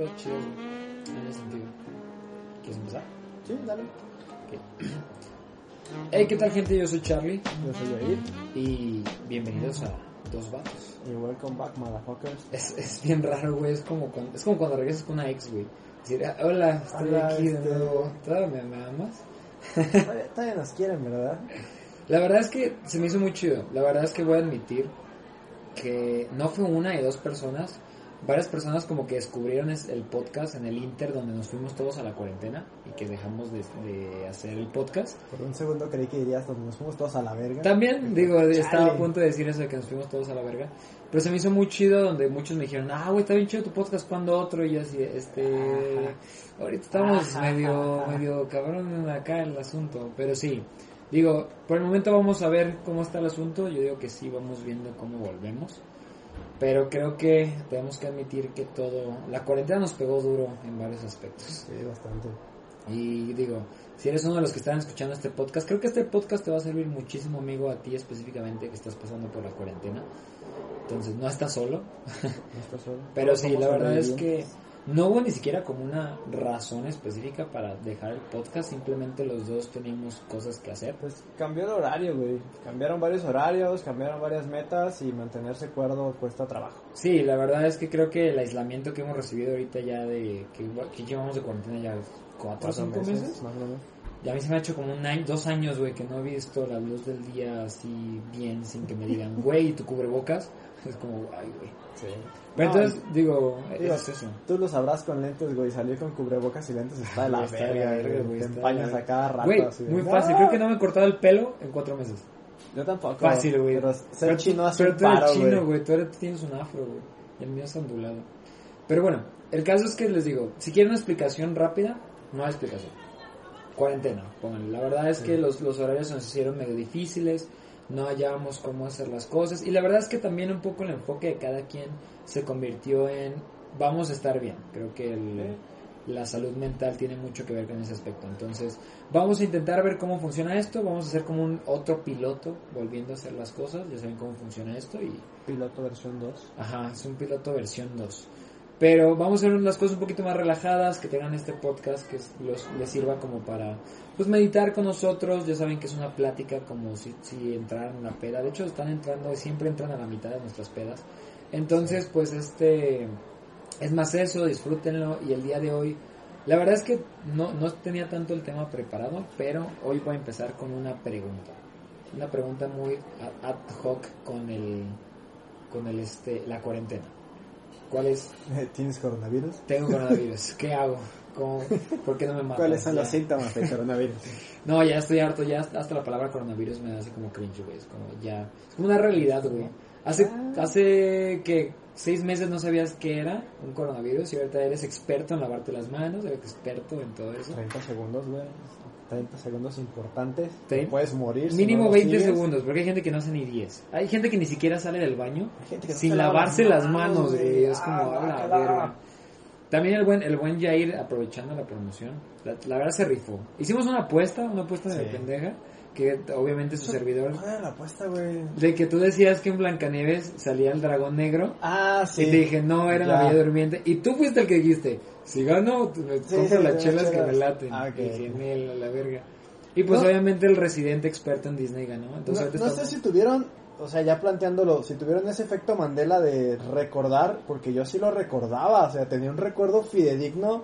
Juegos chidos en ese sentido. ¿Quieres empezar? Sí, dale. Hey, ¿qué tal gente? Yo soy Charlie Yo soy Yair. y bienvenidos a Dos Vatos. Y welcome back, motherfuckers. Es, es bien raro, güey, es como cuando, es como cuando regresas con una ex, güey. Decir, "Ah, hola, estoy Hola, aquí de este- nuevo. ¿Todavía me, amas? Todavía nos quieren, ¿verdad? La verdad es que se me hizo muy chido. La verdad es que voy a admitir que no fue una y dos personas. Varias personas como que descubrieron es- el podcast en el Inter donde nos fuimos todos a la cuarentena y que dejamos de, de hacer el podcast. Por un segundo creí que dirías donde nos fuimos todos a la verga. También, digo, estaba a punto de decir eso de que nos fuimos todos a la verga. Pero se me hizo muy chido donde muchos me dijeron, ah, güey, está bien chido tu podcast, cuando otro? Y yo así, este, ahorita estamos Ajá, medio, medio cabrón acá el asunto. Pero sí, digo, por el momento vamos a ver cómo está el asunto. Yo digo que sí, vamos viendo cómo volvemos. Pero creo que tenemos que admitir que todo, la cuarentena nos pegó duro en varios aspectos. Sí, bastante. Y digo, si eres uno de los que están escuchando este podcast, creo que este podcast te va a servir muchísimo, amigo, a ti específicamente que estás pasando por la cuarentena. Entonces, no estás solo. No estás solo. Pero Todos sí, la verdad es que. No hubo ni siquiera como una razón específica para dejar el podcast. Simplemente los dos teníamos cosas que hacer. Pues cambió el horario, güey. Cambiaron varios horarios, cambiaron varias metas y mantenerse cuerdo cuesta trabajo. Sí, la verdad es que creo que el aislamiento que hemos recibido ahorita ya de que, que llevamos de cuarentena ya cuatro o cinco meses. Más o menos. Ya a mí se me ha hecho como un año, dos años, güey, que no he visto la luz del día así bien sin que me digan, güey, ¿y tu cubrebocas? Es como, ay, güey. Sí. Pero No, entonces, digo, digo, es eso. Tú lo sabrás con lentes, güey. Salir con cubrebocas y lentes está de la verga, güey. Te empañas a cada rato. Güey, así muy fácil. Creo que no me he cortado el pelo en cuatro meses. Yo tampoco. Fácil, güey. Pero ser chino hace pero tú eres paro, chino, güey. Tú eres- tienes un afro, güey. Y el mío es ondulado. Pero bueno, el caso es que les digo, si quieren una explicación rápida, no hay explicación. Cuarentena, pónganle. La verdad es que los, los horarios se nos hicieron medio difíciles, no hallábamos cómo hacer las cosas. Y la verdad es que también un poco el enfoque de cada quien se convirtió en vamos a estar bien. Creo que el- la salud mental tiene mucho que ver con ese aspecto. Entonces, vamos a intentar ver cómo funciona esto. Vamos a hacer como un otro piloto volviendo a hacer las cosas. Ya saben cómo funciona esto y Piloto versión 2. Ajá, es un piloto versión 2. Pero vamos a hacer las cosas un poquito más relajadas, que tengan este podcast que los, les sirva como para pues meditar con nosotros. Ya saben que es una plática como si, si entraran una peda. De hecho, están entrando, siempre entran a la mitad de nuestras pedas. Entonces, pues este es más eso, disfrútenlo. Y el día de hoy, la verdad es que no, no tenía tanto el tema preparado, pero hoy voy a empezar con una pregunta. Una pregunta muy ad hoc con el con el este la cuarentena. ¿Cuál es? ¿Tienes coronavirus? Tengo coronavirus. ¿Qué hago? ¿Cómo- ¿Por qué no me mato? ¿Cuáles son Ya. los síntomas de coronavirus? No, ya estoy harto, ya hasta la palabra coronavirus me hace como cringe, güey. Es como ya, es como una realidad, güey. Hace, Ah. hace que seis meses no sabías qué era un coronavirus y ahorita eres experto en lavarte las manos, eres experto en todo eso. 30 segundos, güey. 30 segundos importantes. Te- Puedes morir. Mínimo no lo 20 sigues. segundos, porque hay gente que no hace ni 10. Hay gente que ni siquiera sale del baño sin se lava lavarse las manos, güey. Es como, Ah, la guácala. También el buen, el buen Jair, aprovechando la promoción, la, la verdad se rifó. Hicimos una apuesta, una apuesta de Sí. pendeja, que obviamente su servidor, ¿Cuál era la apuesta, güey? de que tú decías que en Blancanieves salía el dragón negro, Ah, sí. y te dije, no, era la. Bella Durmiente, y tú fuiste el que dijiste, si gano, tú me Sí, compro sí, las las chelas que me laten. Ah, ok. Y dije, "Nel, a la verga. Y pues No. obviamente el residente experto en Disney ganó. Entonces No, sé si tuvieron, o sea, ya planteándolo, si tuvieron ese efecto Mandela de recordar, porque yo sí lo recordaba, o sea, tenía un recuerdo fidedigno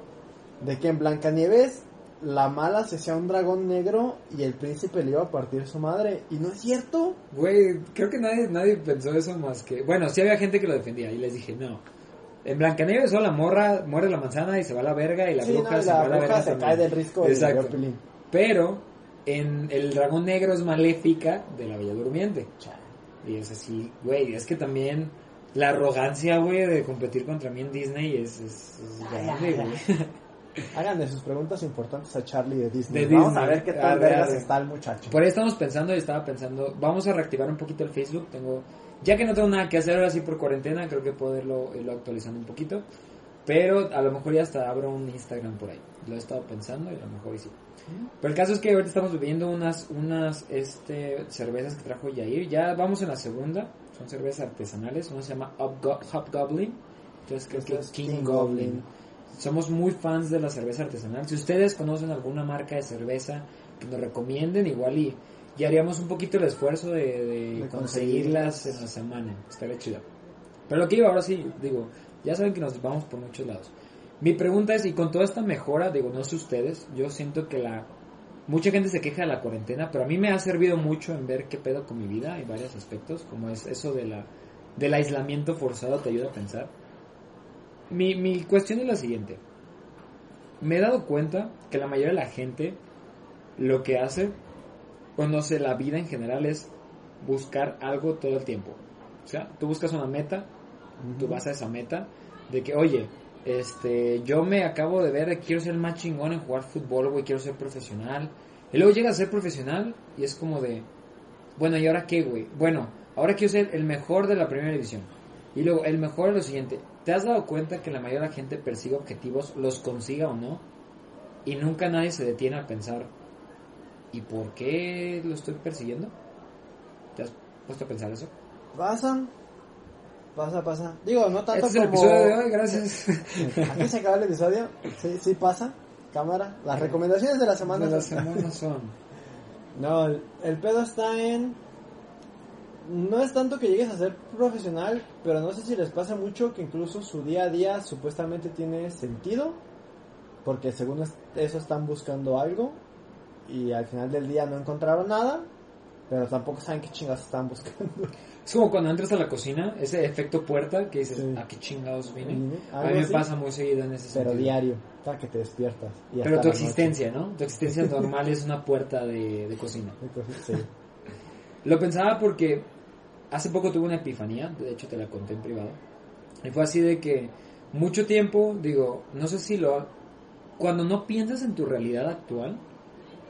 de que en Blancanieves la mala se hacía un dragón negro y el príncipe le iba a partir su madre. Y no es cierto. Güey, creo que nadie, nadie pensó eso más que... Bueno, sí había gente que lo defendía y les dije, no. En Blancanieves solo la morra muere la manzana y se va a la verga y la Sí, bruja no, y se la va a la verga se también. cae del risco Exacto. Pero en el dragón negro es maléfica de la Bella Durmiente. Y es así, güey, es que también la arrogancia, güey, de competir contra mí en Disney es, es, es Ay, grande, güey. Háganle sus preguntas importantes a Charlie de Disney. De Vamos a Disney. ver qué tal vergas arre. está el muchacho. Por ahí estamos pensando y estaba pensando, vamos a reactivar un poquito el Facebook. Tengo, ya que no tengo nada que hacer ahora sí por cuarentena, creo que puedo irlo, irlo actualizando un poquito. Pero a lo mejor ya hasta abro un Instagram por ahí. Lo he estado pensando y a lo mejor y sí. Pero el caso es que ahorita estamos bebiendo unas, unas este, cervezas que trajo Yair. Ya vamos en la segunda. Son cervezas artesanales. Una se llama Hobgo- Hobgoblin. Entonces creo que es King, King Goblin. Goblin. Somos muy fans de la cerveza artesanal. Si ustedes conocen alguna marca de cerveza que nos recomienden, igual y, y haríamos un poquito el esfuerzo de, de De conseguirlas conseguirlas. en la semana. Estaría chido. Pero lo que iba ahora sí, digo, ya saben que nos vamos por muchos lados. Mi pregunta es, y con toda esta mejora, digo, no sé ustedes, yo siento que la... Mucha gente se queja de la cuarentena, pero a mí me ha servido mucho en ver qué pedo con mi vida en varios aspectos, como es eso de la, del aislamiento forzado, te ayuda a pensar. Mi, mi cuestión es la siguiente. Me he dado cuenta que la mayoría de la gente lo que hace cuando hace la vida en general es buscar algo todo el tiempo. O sea, tú buscas una meta, tú vas a esa meta de que, oye, este, yo me acabo de ver, quiero ser más chingón en jugar fútbol, güey, quiero ser profesional. Y luego llegas a ser profesional y es como de, bueno, ¿y ahora qué, güey? Bueno, ahora quiero ser el mejor de la primera división. Y luego, el mejor es lo siguiente, ¿te has dado cuenta que la mayoría de la gente persigue objetivos, los consiga o no? Y nunca nadie se detiene a pensar, ¿y por qué lo estoy persiguiendo? ¿Te has puesto a pensar eso? Pasa. Pasa, pasa. Digo, no tanto Este es el como... episodio de hoy, gracias. Aquí se acaba el episodio. Sí, sí pasa. Cámara. Las recomendaciones de la semana. De la semana son... No, el, el pedo está en... No es tanto que llegues a ser profesional, pero no sé si les pasa mucho que incluso su día a día supuestamente tiene sentido, porque según es- eso están buscando algo y al final del día no encontraron nada, pero tampoco saben qué chingados están buscando. Es como cuando entras a la cocina, ese efecto puerta que dices, Sí. ¿a qué chingados vine? A mí me pasa muy seguido en ese Pero sentido. diario, hasta que te despiertas. y Pero tu noche. existencia, ¿no? Tu existencia normal es una puerta de, de cocina. Sí. Lo pensaba porque hace poco tuve una epifanía, de hecho te la conté en privado. Y fue así de que mucho tiempo, digo, no sé si lo... Cuando no piensas en tu realidad actual,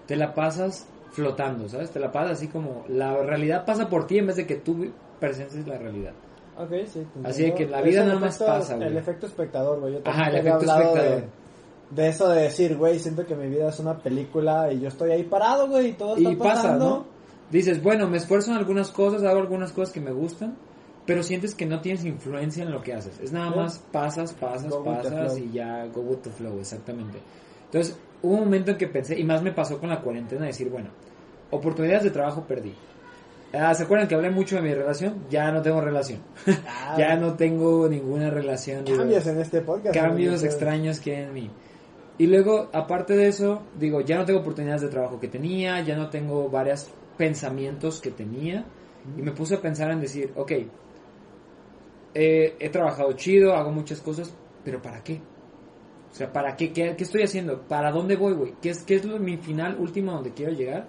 te la pasas flotando, ¿sabes? Te la pasas así como la realidad pasa por ti en vez de que tú presentes la realidad. Sí. Así de que la vida nada más pasa, güey. El efecto espectador, güey. Yo Ajá, el te había efecto hablado espectador. De, de eso de decir, güey, siento que mi vida es una película y yo estoy ahí parado, güey, y todo está Y pasa, pasando. ¿no? Dices, bueno, me esfuerzo en algunas cosas, hago algunas cosas que me gustan, pero sientes que no tienes influencia en lo que haces. Es nada Sí. más pasas, pasas, Go pasas y ya go with the flow, exactamente. Entonces, hubo un momento en que pensé, y más me pasó con la cuarentena, decir, bueno, oportunidades de trabajo perdí. Ah, ¿Se acuerdan que hablé mucho de mi relación? Ya no tengo relación. Ah, ya no tengo ninguna relación. digo, Cambios en este podcast. cambios extraños que hay en mí. Y luego, aparte de eso, digo, ya no tengo oportunidades de trabajo que tenía, ya no tengo varios pensamientos que tenía. Y me puse a pensar en decir, ok, eh, he trabajado chido, hago muchas cosas, pero ¿para qué? O sea, ¿para qué? ¿Qué, qué estoy haciendo? ¿Para dónde voy, güey? ¿Qué es, qué es lo, mi final último donde quiero llegar?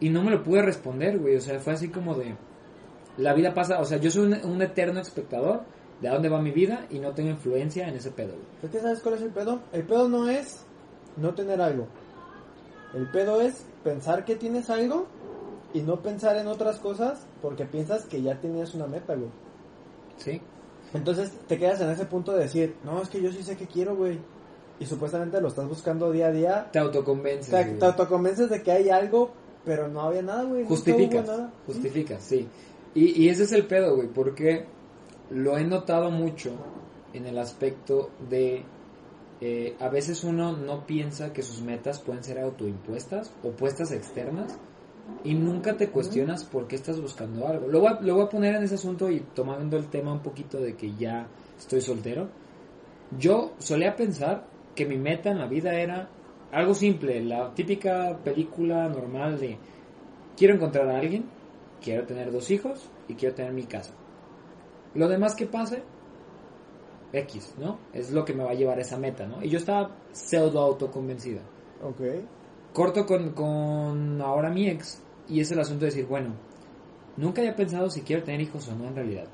Y no me lo pude responder, güey. O sea, fue así como de... La vida pasa, o sea, yo soy un, un eterno espectador de a dónde va mi vida y no tengo influencia en ese pedo, güey. ¿Pero qué sabes cuál es el pedo? El pedo no es no tener algo. El pedo es pensar que tienes algo y no pensar en otras cosas porque piensas que ya tenías una meta, güey. ¿Sí? Entonces te quedas en ese punto de decir, no, es que yo sí sé que quiero, güey. Y supuestamente lo estás buscando día a día. Te autoconvences. Te, te autoconvences de que hay algo, pero no había nada, güey. Justificas. nada. Justificas, sí. Y, y ese es el pedo, güey, porque lo he notado mucho en el aspecto de... eh, a veces uno no piensa que sus metas pueden ser autoimpuestas o puestas externas y nunca te cuestionas por qué estás buscando algo. Lo voy, a, lo voy a poner en ese asunto y tomando el tema un poquito de que ya estoy soltero. Yo solía pensar que mi meta en la vida era algo simple, la típica película normal de quiero encontrar a alguien, quiero tener dos hijos y quiero tener mi casa. Lo demás que pase, X, ¿no? Es lo que me va a llevar a esa meta, ¿no? Y yo estaba pseudo autoconvencida. Ok. Corto con, con ahora mi ex y es el asunto de decir, bueno, nunca había pensado si quiero tener hijos o no en realidad.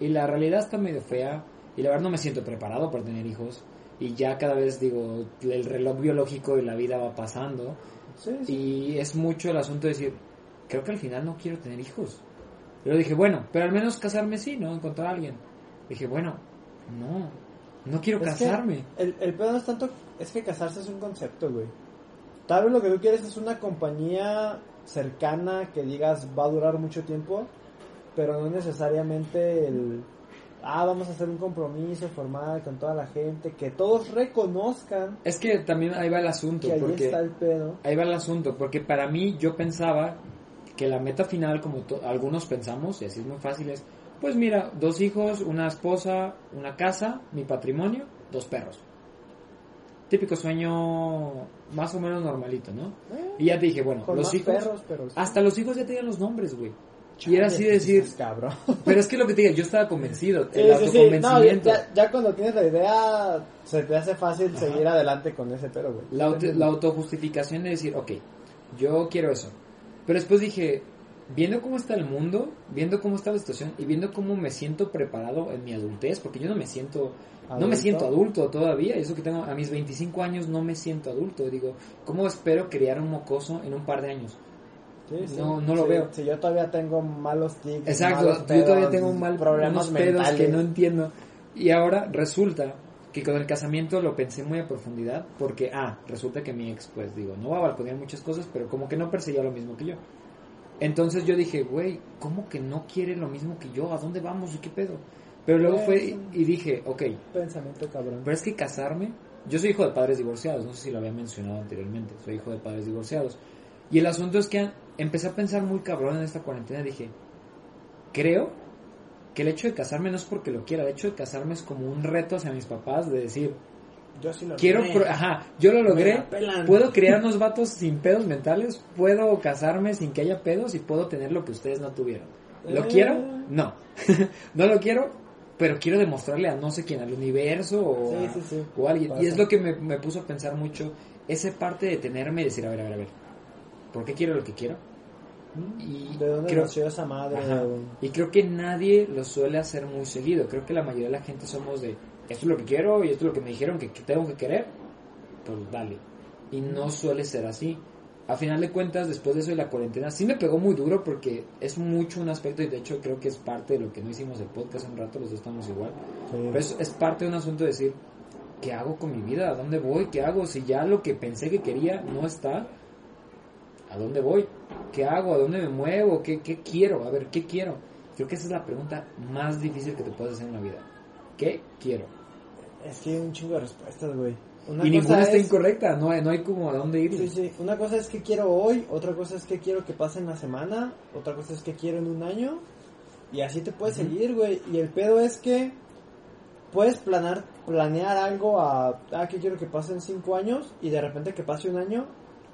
Y la realidad está medio fea y la verdad no me siento preparado para tener hijos. Y ya cada vez digo, el reloj biológico de la vida va pasando. Sí, sí. Y es mucho el asunto de decir, creo que al final no quiero tener hijos. Pero dije, bueno, pero al menos casarme sí, ¿no? Encontrar a alguien. Dije, bueno, no, no quiero Es casarme. el, el pedo no es tanto. Es que casarse es un concepto, güey. Tal vez lo que tú quieres es una compañía cercana que digas va a durar mucho tiempo, pero no necesariamente el. Ah, vamos a hacer un compromiso formal con toda la gente, que todos reconozcan Es que también ahí va el asunto, que ahí porque está el pedo. ahí va el asunto, porque para mí yo pensaba que la meta final, como algunos pensamos, y así es muy fácil, es, pues mira, dos hijos, una esposa, una casa, mi patrimonio, dos perros. Típico sueño más o menos normalito, ¿no? Eh, Y ya te dije, bueno, los hijos, perros, pero sí. hasta los hijos ya tenían los nombres, güey. Y era así de decir, cabrón. pero es que lo que te digo, yo estaba convencido, Sí, el sí, sí. No, ya, autoconvencimiento. ya- cuando tienes la idea, se te hace fácil Ajá. seguir adelante con ese pedo, güey. La, auto- la autojustificación de decir, ok, yo quiero eso. Pero después dije, viendo cómo está el mundo, viendo cómo está la situación y viendo cómo me siento preparado en mi adultez, porque yo no me siento, no me siento adulto todavía, eso que tengo a mis 25 años no me siento adulto. Digo, ¿cómo espero criar un mocoso en un par de años? Sí, sí. No, no lo Sí, veo. Si yo todavía tengo malos tics, Exacto, malos yo todavía tengo un mal, problemas unos pedos mentales. que no entiendo. Y ahora resulta que con el casamiento lo pensé muy a profundidad, porque, ah, resulta que mi ex, pues digo, no va a balconear muchas cosas, pero como que no perseguía lo mismo que yo. Entonces yo dije, güey, ¿cómo que no quiere lo mismo que yo? ¿A dónde vamos y qué pedo? Pero luego fue y dije, ok, Pensamiento cabrón. pero es que casarme, yo soy hijo de padres divorciados, no sé si lo había mencionado anteriormente, soy hijo de padres divorciados. Y el asunto es que empecé a pensar muy cabrón en esta cuarentena, dije, creo que el hecho de casarme no es porque lo quiera, el hecho de casarme es como un reto hacia mis papás de decir, Yo sí lo quiero, logré. pro- ajá, yo lo logré, puedo criar unos vatos sin pedos mentales, puedo casarme sin que haya pedos y puedo tener lo que ustedes no tuvieron. ¿Lo Eh. quiero? No. no lo quiero, pero quiero demostrarle a no sé quién, al universo o, Sí, a, sí, sí. o a alguien. Y es lo que me, me puso a pensar mucho, esa parte de tenerme y decir, a ver, a ver, a ver, ¿por qué quiero lo que quiero? Y ¿De dónde creo, nació esa madre? Ajá. Y creo que nadie lo suele hacer muy seguido. Creo que la mayoría de la gente somos de, esto es lo que quiero y esto es lo que me dijeron que, que tengo que querer, pues dale. Y no suele ser así. A final de cuentas, después de eso de la cuarentena, sí me pegó muy duro porque es mucho un aspecto y de hecho creo que es parte de lo que no hicimos el podcast un rato, los dos estamos igual. Sí. Pero es, es parte de un asunto de decir, ¿qué hago con mi vida? ¿A dónde voy? ¿Qué hago? Si ya lo que pensé que quería no está, ¿a dónde voy? ¿Qué hago? ¿A dónde me muevo? ¿Qué, qué quiero? A ver, ¿qué quiero? Creo que esa es la pregunta más difícil que te puedes hacer en la vida. ¿Qué quiero? Es que hay un chingo de respuestas, güey. Una y ninguna está es- incorrecta, no hay, no hay como a dónde ir. Sí, sí. Una cosa es que quiero hoy, otra cosa es que quiero que pase en la semana, otra cosa es que quiero en un año. Y así te puedes Ujú. seguir, güey. Y el pedo es que puedes planear, planear algo a, ah, que quiero que pase en cinco años y de repente que pase un año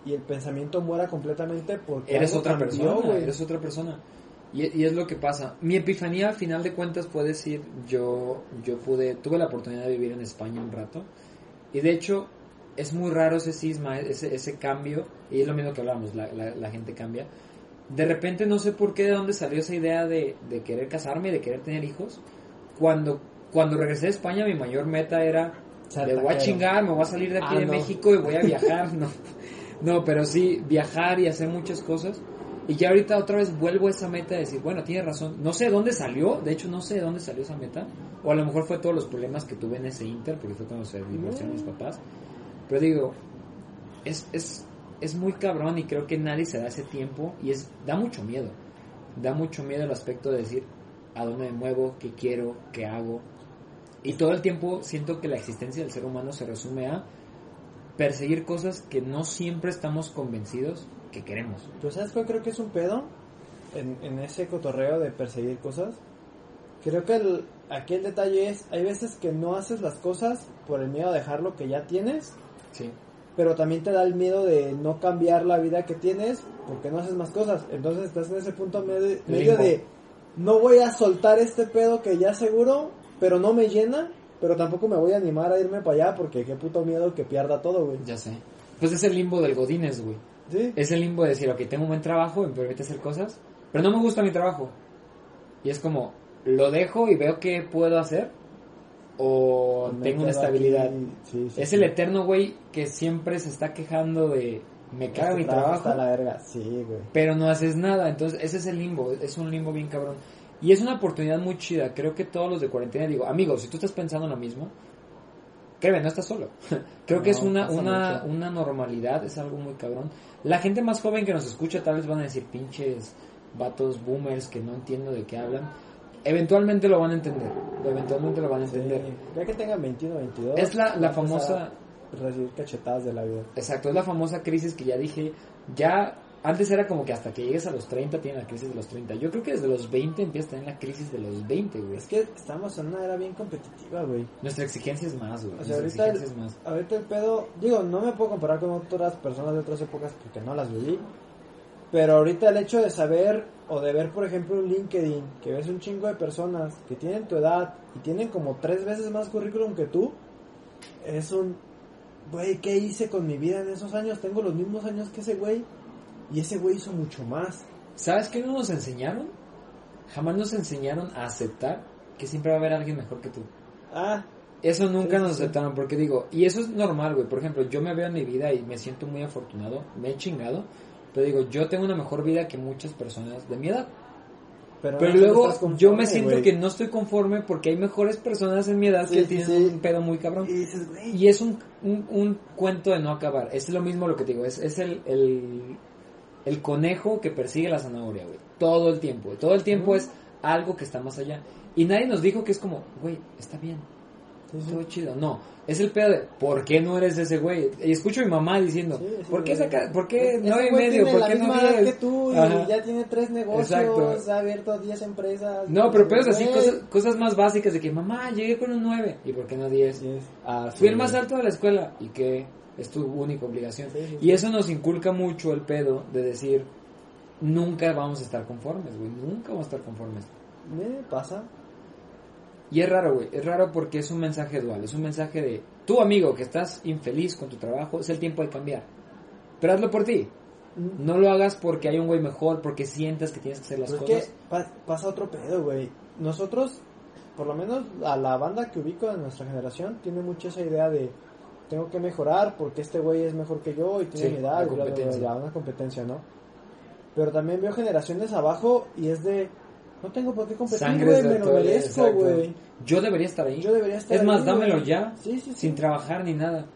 y el pensamiento muera completamente porque Eres otra cambió, persona, güey. eres otra persona. Y, y es lo que pasa. Mi epifanía, al final de cuentas, puede decir, yo, yo pude, tuve la oportunidad de vivir en España un rato. Y de hecho, es muy raro ese cisma, ese, ese cambio. Y es lo mismo que hablamos, la, la, la gente cambia. De repente, no sé por qué, de dónde salió esa idea de, de querer casarme, de querer tener hijos. Cuando, cuando regresé a España, mi mayor meta era, me voy a chingar, me voy a salir de aquí Ah, de no. México y voy a viajar. no. No, pero sí, viajar y hacer muchas cosas. Y ya ahorita otra vez vuelvo a esa meta de decir, bueno, tienes razón. No sé de dónde salió, de hecho no sé de dónde salió esa meta. O a lo mejor fue todos los problemas que tuve en ese Inter, porque fue cuando se divorciaron mis papás. Pero digo, es, es, es muy cabrón y creo que nadie se da ese tiempo y es da mucho miedo. Da mucho miedo el aspecto de decir a dónde me muevo, qué quiero, qué hago. Y todo el tiempo siento que la existencia del ser humano se resume a perseguir cosas que no siempre estamos convencidos que queremos. ¿Tú sabes cuál creo que es un pedo? En, en ese cotorreo de perseguir cosas. Creo que el, aquí el detalle es, hay veces que no haces las cosas por el miedo a dejar lo que ya tienes Sí. pero también te da el miedo de no cambiar la vida que tienes porque no haces más cosas. Entonces estás en ese punto medio, medio de no voy a soltar este pedo que ya seguro, pero no me llena, pero tampoco me voy a animar a irme para allá porque qué puto miedo que pierda todo, güey. Ya sé. Pues es el limbo del Godines, güey. Sí. Es el limbo de decir, ok, tengo un buen trabajo, me permite hacer cosas, pero no me gusta mi trabajo. Y es como, ¿lo dejo y veo qué puedo hacer? ¿O Me tengo una estabilidad? sí, sí, es el eterno güey que siempre se está quejando de, me cago Este mi trabajo, está a la verga, sí, güey. pero no haces nada. Entonces, ese es el limbo, es un limbo bien cabrón. Y es una oportunidad muy chida. Creo que todos los de cuarentena, digo, amigos, si tú estás pensando lo mismo, créeme, no estás solo. Creo que es una, una, una normalidad, es algo muy cabrón. La gente más joven que nos escucha tal vez van a decir pinches vatos boomers que no entiendo de qué hablan. Eventualmente lo van a entender, eventualmente lo van a Sí, entender. Ya que tengan 21, 22. Es la, la famosa, Recibir cachetadas de la vida. exacto, es la famosa crisis que ya dije, ya antes era como que hasta que llegues a los 30 tienes la crisis de los 30. Yo creo que desde los 20 empiezas a tener la crisis de los 20, güey. Es que estamos en una era bien competitiva, güey. Nuestra exigencia es más, güey. O sea, Nuestra ahorita el, es más. ahorita el pedo, digo, no me puedo comparar con otras personas de otras épocas porque no las viví. Pero ahorita el hecho de saber o de ver, por ejemplo, un LinkedIn, que ves un chingo de personas que tienen tu edad y tienen como tres veces más currículum que tú, es un, güey, ¿qué hice con mi vida en esos años? Tengo los mismos años que ese güey y ese güey hizo mucho más. ¿Sabes qué no nos enseñaron? Jamás nos enseñaron a aceptar que siempre va a haber alguien mejor que tú. Ah, Eso nunca Sí, nos aceptaron, porque digo, y eso es normal, güey. Por ejemplo, yo me veo en mi vida y me siento muy afortunado, me he chingado, pero digo, yo tengo una mejor vida que muchas personas de mi edad. pero, Pero no luego conforme, yo me siento güey. que no estoy conforme porque hay mejores personas en mi edad Sí, que tienen sí. un pedo muy cabrón. Y dices, Y es un, un, un cuento de no acabar. Es lo mismo lo que te digo. Es, es el, el, el conejo que persigue la zanahoria, güey. Todo el tiempo. Todo el tiempo es algo que está más allá. Y nadie nos dijo que es como, güey, está bien. Sí. Todo chido. No. Es el pedo de, ¿por qué no eres ese güey? Y escucho a mi mamá diciendo, Sí, sí, ¿por qué saca, por qué nueve y medio? tiene ¿Por la qué no edad que tú y Ajá. ya tiene tres negocios, Exacto. ha abierto 10 empresas. No, pero pedos así, cosas, cosas más básicas de que, mamá, llegué con un 9. ¿Y por qué no 10? Yes. Ah, sí, Fui el más alto de la escuela y que es tu única obligación. Sí, sí, Y eso nos inculca mucho el pedo de decir, nunca vamos a estar conformes, güey, nunca vamos a estar conformes. Me pasa. Y es raro, güey, es raro porque es un mensaje dual, es un mensaje de, tú amigo que estás infeliz con tu trabajo, es el tiempo de cambiar. Pero hazlo por ti. Mm. No lo hagas porque hay un güey mejor, porque sientas que tienes que hacer las Pero es cosas. que pa- pasa otro pedo, güey. Nosotros, por lo menos a la banda que ubico de nuestra generación, tiene mucho esa idea de tengo que mejorar porque este güey es mejor que yo y tiene Sí, mi edad, bla, bla, bla, una competencia, ¿no? Pero también veo generaciones abajo y es de no tengo por qué competir, Sangre güey, me lo merezco, güey. Yo debería estar ahí. Yo debería estar Es más, ahí, dámelo güey. ya. Sí, sí, sí. sin trabajar ni nada.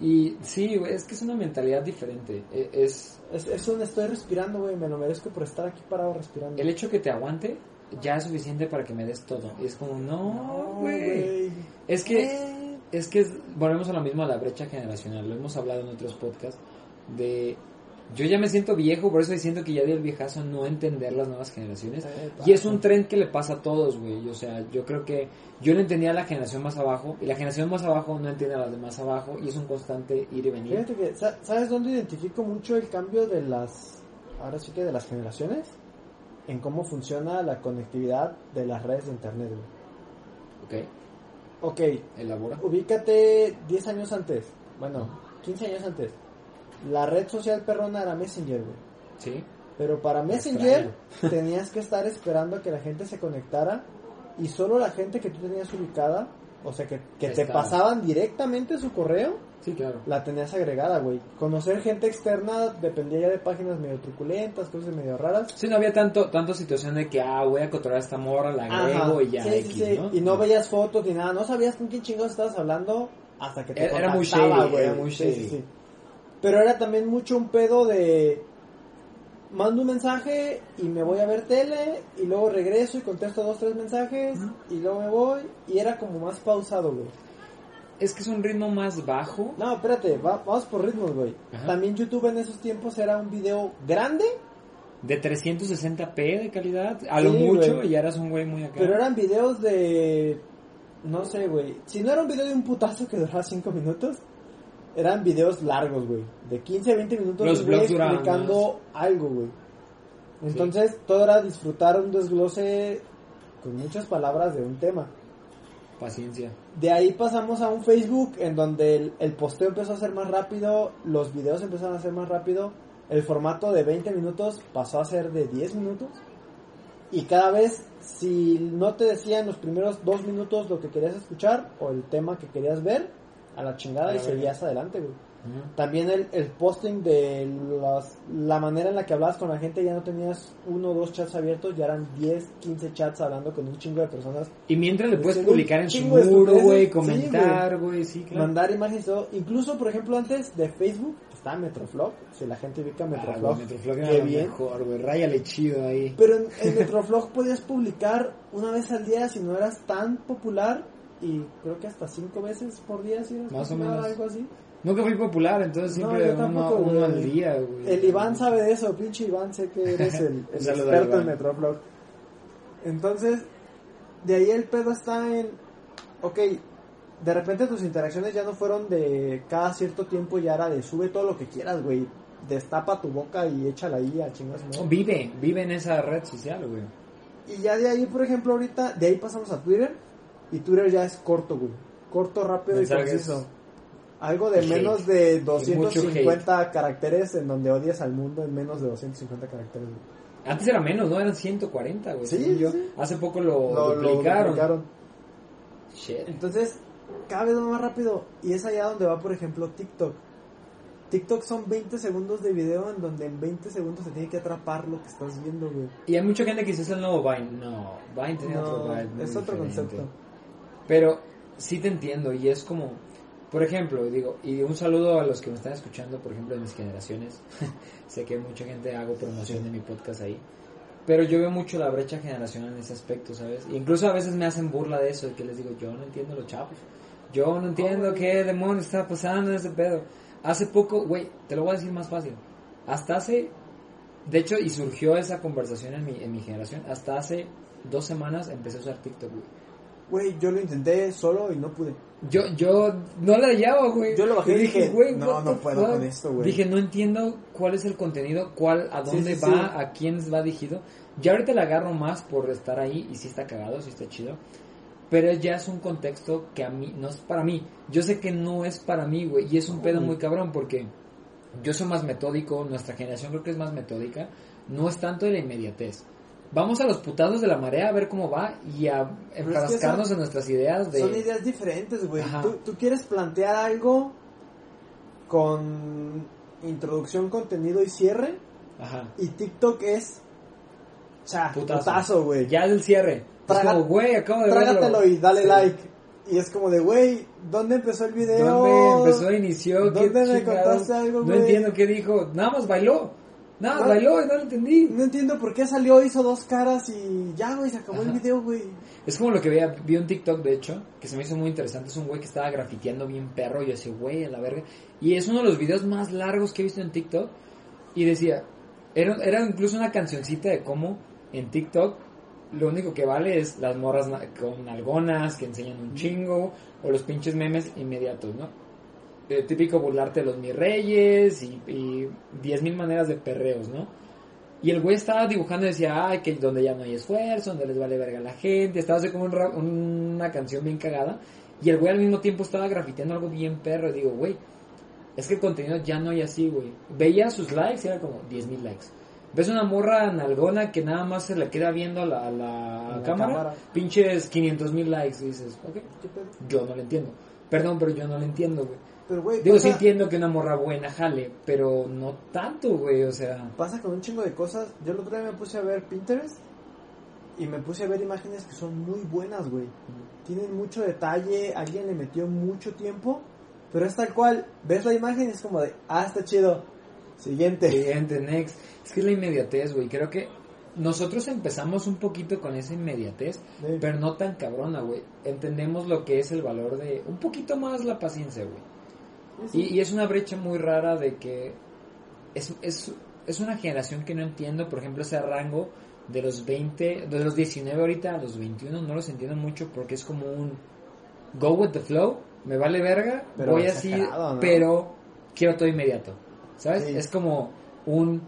Y sí, güey, es que es una mentalidad diferente. E- Es Es, es un estoy respirando, güey, me lo merezco por estar aquí parado respirando. el hecho que te aguante ya es suficiente para que me des todo. Y es como, no, güey. Es que. Es que volvemos a lo mismo a la brecha generacional. Lo hemos hablado en otros podcasts de yo ya me siento viejo, por eso siento que ya di el viejazo no entender las nuevas generaciones. Y es un tren que le pasa a todos, güey. O sea, yo creo que yo no entendía a la generación más abajo y la generación más abajo no entiende a las de más abajo y es un constante ir y venir. Fíjate que, sa- ¿sabes dónde identifico mucho el cambio de las, ahora sí que de las generaciones? En cómo funciona la conectividad de las redes de internet, güey. Ok, Ok, elabora. ubícate 10 años antes, bueno, 15 años antes. La red social perrona era Messenger, güey. Sí. Pero para Messenger tenías que estar esperando a que la gente se conectara y solo la gente que tú tenías ubicada, o sea, que, que te pasaban directamente su correo, Sí, claro. la tenías agregada, güey. Conocer gente externa dependía ya de páginas medio truculentas, cosas medio raras. Sí, no había tanto, tanto situación de que, ah, voy a controlar a esta morra, la agrego Ajá, y ya, sí, sí, X, sí. ¿no? Y no veías fotos ni nada, no sabías con quién chingados estabas hablando hasta que te Era- era muy shady, güey. era muy shady. sí, sí. Pero era también mucho un pedo de mando un mensaje y me voy a ver tele y luego regreso y contesto dos tres mensajes y luego me voy y era como más pausado, güey. Es que es un ritmo más bajo. No, espérate, va- vamos por ritmos, güey. También YouTube en esos tiempos era un video grande, De 360p de calidad, a lo Sí, mucho, güey. y ya eras un güey muy acá. pero eran videos de... No sé, güey. Si no era un video de un putazo que duraba cinco minutos, eran videos largos, güey. De 15 a 20 minutos Los güey explicando algo, güey. Entonces, todo era disfrutar un desglose con muchas palabras de un tema. Paciencia. De ahí pasamos a un Facebook en donde el, el posteo empezó a ser más rápido, los videos empezaron a ser más rápido, el formato de 20 minutos pasó a ser de 10 minutos. Y cada vez, si no te decían los primeros dos minutos lo que querías escuchar o el tema que querías ver, a la chingada A y seguías adelante, güey. También el, el posting de las- la manera en la que hablabas con la gente, ya no tenías uno o dos chats abiertos, ya eran 10, 15 chats hablando con un chingo de personas. Y mientras le puedes publicar en su muro, güey, comentar, güey, sí, claro. Mandar imágenes y todo. Incluso, por ejemplo, antes de Facebook está Metroflog. Si la gente ubica Ah, Metroflog, güey, Metroflog era lo bien. mejor, güey. Ráyale chido ahí. Pero en, en Metroflog podías publicar una vez al día si no eras tan popular. Y creo que hasta cinco veces por día, si eras Más o menos. algo así. Nunca fui popular, entonces siempre uno, al día, güey. El Iván sabe de eso, pinche Iván, sé que eres el, experto en. Metroflog. Entonces, de ahí el pedo está en, ok, de repente tus interacciones ya no fueron de cada cierto tiempo, ya era de sube todo lo que quieras, güey. Destapa tu boca y échala ahí a chingas, ¿no? Vive, vive en esa red social, güey. Y ya de ahí, por ejemplo, ahorita, de ahí pasamos a Twitter. Y Twitter ya es corto, güey. Corto, rápido Mensajes. y conciso. Algo de menos de Y mucho 250 caracteres en donde odias al mundo en menos de 250 caracteres. Antes era menos, ¿no? Eran 140, güey. Sí, según yo. sí. Hace poco lo, Lo- lo duplicaron. duplicaron. Shit. Entonces, cada vez va más rápido. Y es allá donde va, por ejemplo, TikTok. TikTok son 20 segundos de video en donde en 20 segundos se tiene que atrapar lo que estás viendo, güey. Y hay mucha gente que dice es el nuevo Vine. No, Vine tenía No, otro muy es otro diferente. concepto. Pero sí te entiendo y es como, por ejemplo, digo, y un saludo a los que me están escuchando, por ejemplo, de mis generaciones. sé que mucha gente hago promoción de mi podcast ahí. Pero yo veo mucho la brecha generacional en ese aspecto, ¿sabes? E incluso a veces me hacen burla de eso, de que les digo, yo no entiendo los chavos. Yo no entiendo qué demonios está pasando en ese pedo. Hace poco, güey, te lo voy a decir más fácil. Hasta hace, de hecho, y surgió esa conversación en mi, en mi generación, hasta hace dos semanas empecé a usar TikTok, güey. Güey, yo lo intenté solo y no pude. Yo, yo no la hallaba, güey. Yo lo bajé y dije, güey, no, no puedo fuck? con esto, güey. Dije, no entiendo cuál es el contenido, cuál, a dónde sí, va, sí. a quién va dirigido. Ya ahorita le agarro más por estar ahí y sí está cagado, sí está chido. Pero ya es un contexto que a mí, no es para mí. Yo sé que no es para mí, güey. Y es un pedo Uy. muy cabrón porque yo soy más metódico, nuestra generación creo que es más metódica. No es tanto de la inmediatez. Vamos a los putados de la marea a ver cómo va y a es que enfrascarnos en nuestras ideas de... Son ideas diferentes, güey. Tú, tú quieres plantear algo con introducción, contenido y cierre. Ajá. Y TikTok es. Cha, Putazo. güey. Ya es el cierre. Traga- es como, güey, acabo de Trágatelo verlo. y dale Sí. like. Y es como de, güey, ¿dónde empezó el video? ¿Dónde empezó, inició? ¿Qué ¿Dónde me contaste algo, No güey? entiendo qué dijo. Nada más bailó. No. bailó y no lo entendí. No entiendo por qué salió, hizo dos caras y ya, güey, se acabó el video, güey. Es como lo que veía, vi un TikTok, de hecho, que se me hizo muy interesante. Es un güey que estaba grafiteando bien perro. Y yo decía, güey, a la verga. Y es uno de los videos más largos que he visto en TikTok. Y decía, era, era incluso una cancioncita de cómo en TikTok lo único que vale es las morras con algonas que enseñan un chingo. O los pinches memes inmediatos, ¿no? Eh, típico burlarte de los mis reyes y, y 10.000 maneras de perreos, ¿no? Y el güey estaba dibujando y decía, ay, que donde ya no hay esfuerzo, donde les vale verga la gente. Estaba haciendo como un rap- una canción bien cagada. Y el güey al mismo tiempo estaba grafiteando algo bien perro. Y digo, güey, es que el contenido ya no hay así, güey. Veía sus likes y era como 10.000 likes. Ves una morra nalgona que nada más se le queda viendo a la, a la cámara, cámara. pinches 500.000 likes. Y dices, ok, yo no lo entiendo. Perdón, pero yo no lo entiendo, güey. Pero, güey, Digo, sí entiendo que una morra buena jale, pero no tanto, güey, o sea... pasa con un chingo de cosas. Yo el otro día me puse a ver Pinterest y me puse a ver imágenes que son muy buenas, güey. Tienen mucho detalle, alguien le metió mucho tiempo, pero es tal cual. Ves la imagen y es como de, ah, está chido. Siguiente. Siguiente, next. Es que es la inmediatez, güey. Creo que nosotros empezamos un poquito con esa inmediatez, Sí. pero no tan cabrona, güey. Entendemos lo que es el valor de un poquito más la paciencia, güey. Y, y es una brecha muy rara de que es, es, es una generación que no entiendo, por ejemplo, ese rango de los 20, de los 19 ahorita a los 21, no los entiendo mucho porque es como un go with the flow me vale verga, Pero voy así, pero quiero todo inmediato. ¿Sabes? Sí. Es como un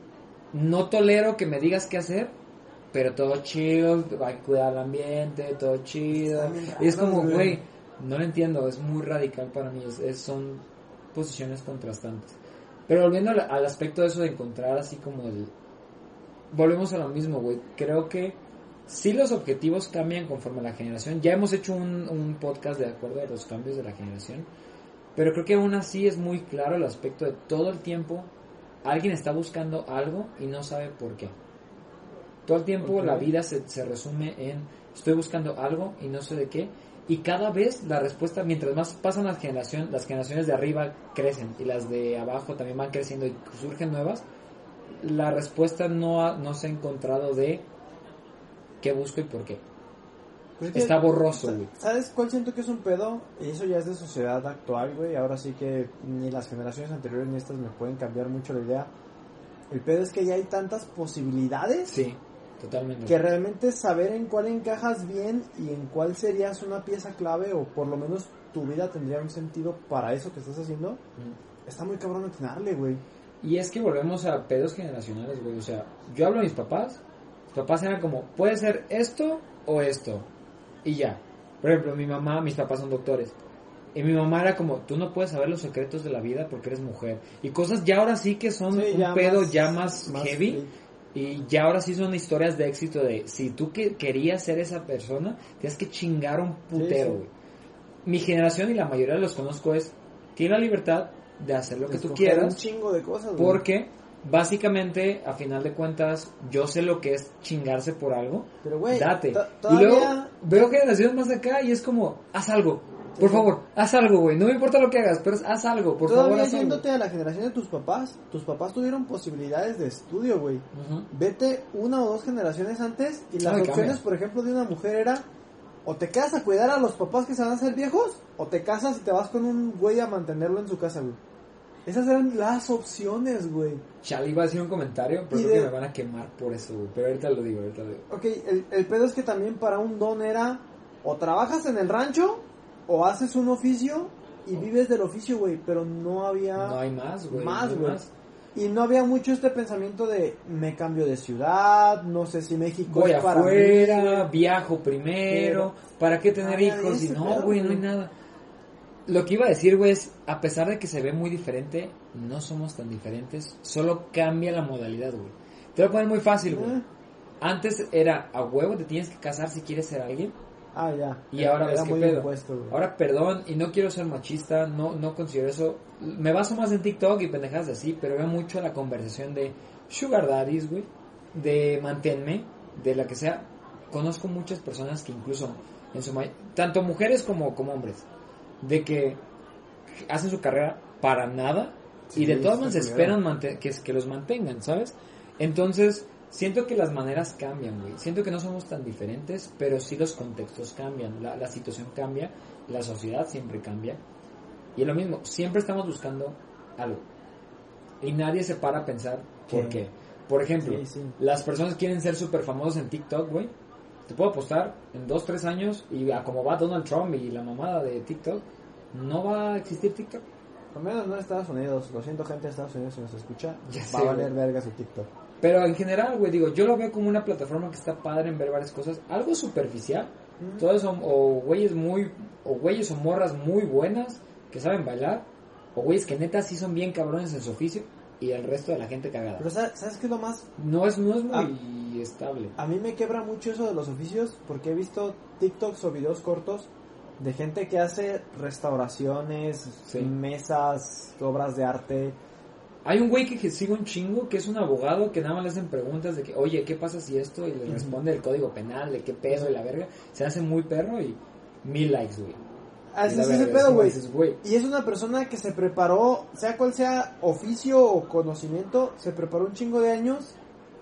no tolero que me digas qué hacer, pero todo chill, hay que cuidar el ambiente, todo chido. Y es como, güey. güey, no lo entiendo, es muy radical para mí, es, es- son posiciones contrastantes. Pero volviendo al, al aspecto de eso de encontrar así como el... Volvemos a lo mismo, güey. Creo que sí los objetivos cambian conforme a la generación. Ya hemos hecho un, un podcast de acuerdo a los cambios de la generación. Pero creo que aún así es muy claro el aspecto de todo el tiempo alguien está buscando algo y no sabe por qué. Todo el tiempo la vida se, se resume en estoy buscando algo y no sé de qué. Y cada vez la respuesta, mientras más pasan las generaciones, las generaciones de arriba crecen y las de abajo también van creciendo y surgen nuevas, la respuesta no, ha- no se ha encontrado de qué busco y por qué. Pues Está borroso, güey. ¿Sabes cuál siento que es un pedo? Y eso ya es de sociedad actual, güey. Ahora sí que ni las generaciones anteriores ni estas me pueden cambiar mucho la idea. El pedo es que ya hay tantas posibilidades Sí, totalmente. que realmente saber en cuál encajas bien y en cuál serías una pieza clave o por lo menos tu vida tendría un sentido para eso que estás haciendo, Mm. está muy cabrón atinarle, güey. Y es que volvemos a pedos generacionales, güey. O sea, yo hablo de mis papás. Mis papás eran como, puede ser esto o esto. Y ya. Por ejemplo, mi mamá, mis papás son doctores. Y mi mamá era como, tú no puedes saber los secretos de la vida porque eres mujer. Y cosas ya ahora sí que son Sí, un pedo más- ya más, más heavy. Y ya ahora sí son historias de éxito de, si tú que querías ser esa persona, tienes que chingar un putero, sí. Mi generación y la mayoría de los conozco es, tiene la libertad de hacer lo que tú Escoger quieras. Un chingo de cosas, güey. Porque básicamente, a final de cuentas, yo sé lo que es chingarse por algo. Pero, güey, Date. Y luego veo generaciones más acá y es como, haz algo. Por favor, haz algo, güey. No me importa lo que hagas, pero haz algo. Por Todavía favor, haz algo. yéndote a la generación de tus papás, tus papás tuvieron posibilidades de estudio, güey. Vete una o dos generaciones antes y las Ay, opciones, cambia. por ejemplo, de una mujer era o te quedas a cuidar a los papás que se van a hacer viejos o te casas y te vas con un güey a mantenerlo en su casa, güey. Esas eran las opciones, güey. Chale, iba a decir un comentario, pero Y creo de- que me van a quemar por eso, güey. Pero ahorita lo digo, ahorita lo digo. Ok, el, el pedo es que también para un don era o trabajas en el rancho o haces un oficio y vives del oficio, güey, pero no había... No hay más, güey. Más, güey. Y no había mucho este pensamiento de me cambio de ciudad, no sé si México Voy es para afuera, viajo primero. ¿Para qué tener hijos? Y no, güey, no hay nada. Lo que iba a decir, güey, es, a pesar de que se ve muy diferente, no somos tan diferentes. Solo cambia la modalidad, güey. Te lo voy a poner muy fácil, güey. Eh. Antes era a huevo, te tienes que casar si quieres ser alguien. Ah, ya. Y ahora Era muy pedo. impuesto. Ahora, perdón, y no quiero ser machista, no, no considero eso. Me baso más en TikTok y pendejadas así, pero veo mucho la conversación de Sugar Daddies, güey, de manténme, de la que sea. Conozco muchas personas que incluso, en su tanto mujeres como, como hombres, de que hacen su carrera para nada y de todas maneras esperan que los mantengan, ¿sabes? Entonces, siento que las maneras cambian, güey. Siento que no somos tan diferentes, pero sí los contextos cambian, la, la situación cambia, la sociedad siempre cambia. Y es lo mismo, siempre estamos buscando algo. Y nadie se para a pensar por ¿Qué? qué. Por ejemplo, Sí, sí. las personas quieren ser súper famosos en TikTok, güey. Te puedo apostar en 2, 3 años y a como va Donald Trump y la mamada de TikTok, no va a existir TikTok. Al menos no en Estados Unidos. Lo siento, gente de Estados Unidos, si nos escucha. Ya va sé, a valer verga su TikTok. Pero en general, güey, digo, yo lo veo como una plataforma que está padre en ver varias cosas. Algo superficial. Mm. Todos son o güeyes muy, o güeyes o morras muy buenas que saben bailar. O güeyes que neta sí son bien cabrones en su oficio. Y el resto de la gente cagada. Pero ¿sabes, ¿sabes qué es lo más? No es, no es muy Ah. estable. A mí me quebra mucho eso de los oficios porque he visto TikToks o videos cortos de gente que hace restauraciones, Sí. mesas, obras de arte. Hay un güey que, que sigue un chingo, que es un abogado, que nada más le hacen preguntas de que, oye, ¿qué pasa si esto? Y le responde el código penal, de qué pedo y la verga. Se hace muy perro y mil likes, güey. Así es ese pedo, güey. Y es una persona que se preparó, sea cual sea oficio o conocimiento, se preparó un chingo de años,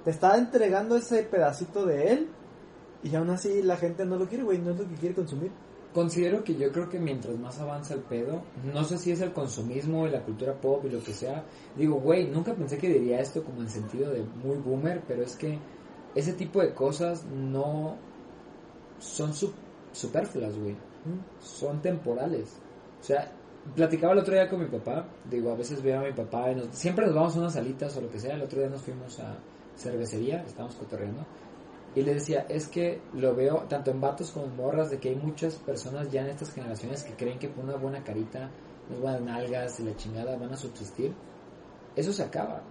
te está entregando ese pedacito de él y aún así la gente no lo quiere, güey, no es lo que quiere consumir. Considero que yo creo que mientras más avanza el pedo, no sé si es el consumismo y la cultura pop y lo que sea, digo, güey, nunca pensé que diría esto como en sentido de muy boomer, pero es que ese tipo de cosas no son su- superfluas, güey. Son temporales. O sea, platicaba el otro día con mi papá, digo, a veces veo a mi papá y nos- siempre nos vamos a unas salitas o lo que sea, el otro día nos fuimos a cervecería, estábamos cotorreando, y le decía, es que lo veo tanto en vatos como en morras, de que hay muchas personas ya en estas generaciones que creen que por una buena carita, unas buenas nalgas y la chingada van a subsistir. Eso se acaba.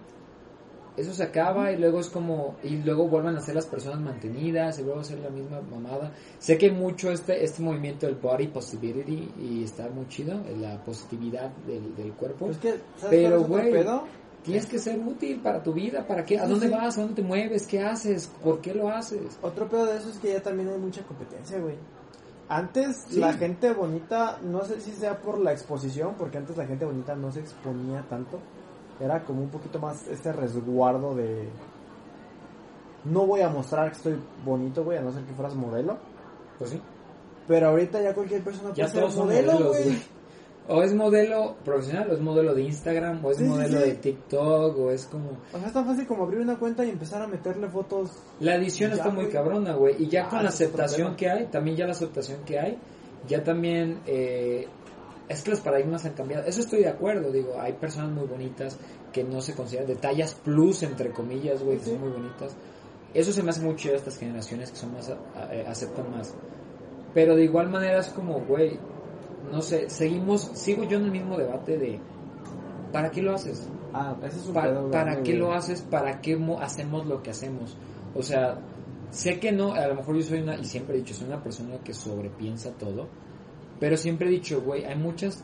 Eso se acaba y luego es como, y luego vuelven a ser las personas mantenidas y luego a ser la misma mamada. Sé que mucho este, este movimiento del body positivity y está muy chido, la positividad del, del cuerpo. Pues que, ¿sabes Pero, güey? Tienes que ser útil para tu vida, ¿para qué? ¿A dónde vas? ¿A dónde te mueves? ¿Qué haces? ¿Por qué lo haces? Otro pedo de eso es que ya también hay mucha competencia, güey. Antes Sí. la gente bonita, no sé si sea por la exposición, porque antes la gente bonita no se exponía tanto. Era como un poquito más este resguardo de... No voy a mostrar que estoy bonito, güey, a no ser que fueras modelo. Pues sí. Pero ahorita ya cualquier persona Ya puede ser todos son modelo, güey. O es modelo profesional, o es modelo de Instagram, o es Sí, modelo sí. de TikTok, o es como... O sea, es tan fácil como abrir una cuenta y empezar a meterle fotos. La edición está muy cabrona, güey. Y ya Ah, con la aceptación que hay, también ya la aceptación que hay, ya también... eh, es que los paradigmas han cambiado. Eso estoy de acuerdo, digo. Hay personas muy bonitas que no se consideran de tallas plus, entre comillas, güey, que son muy bonitas. Eso se me hace muy chido a estas generaciones que son más... a- eh, aceptan más. Pero de igual manera es como, güey, no sé, seguimos... Sigo yo en el mismo debate de... ¿Para qué lo haces? Ah, ese es un Pa- pedo ¿Para qué lo haces? ¿Para qué mo- hacemos lo que hacemos? O sea, sé que no, a lo mejor yo soy una, y siempre he dicho, soy una persona que sobrepiensa todo, pero siempre he dicho, güey, hay muchas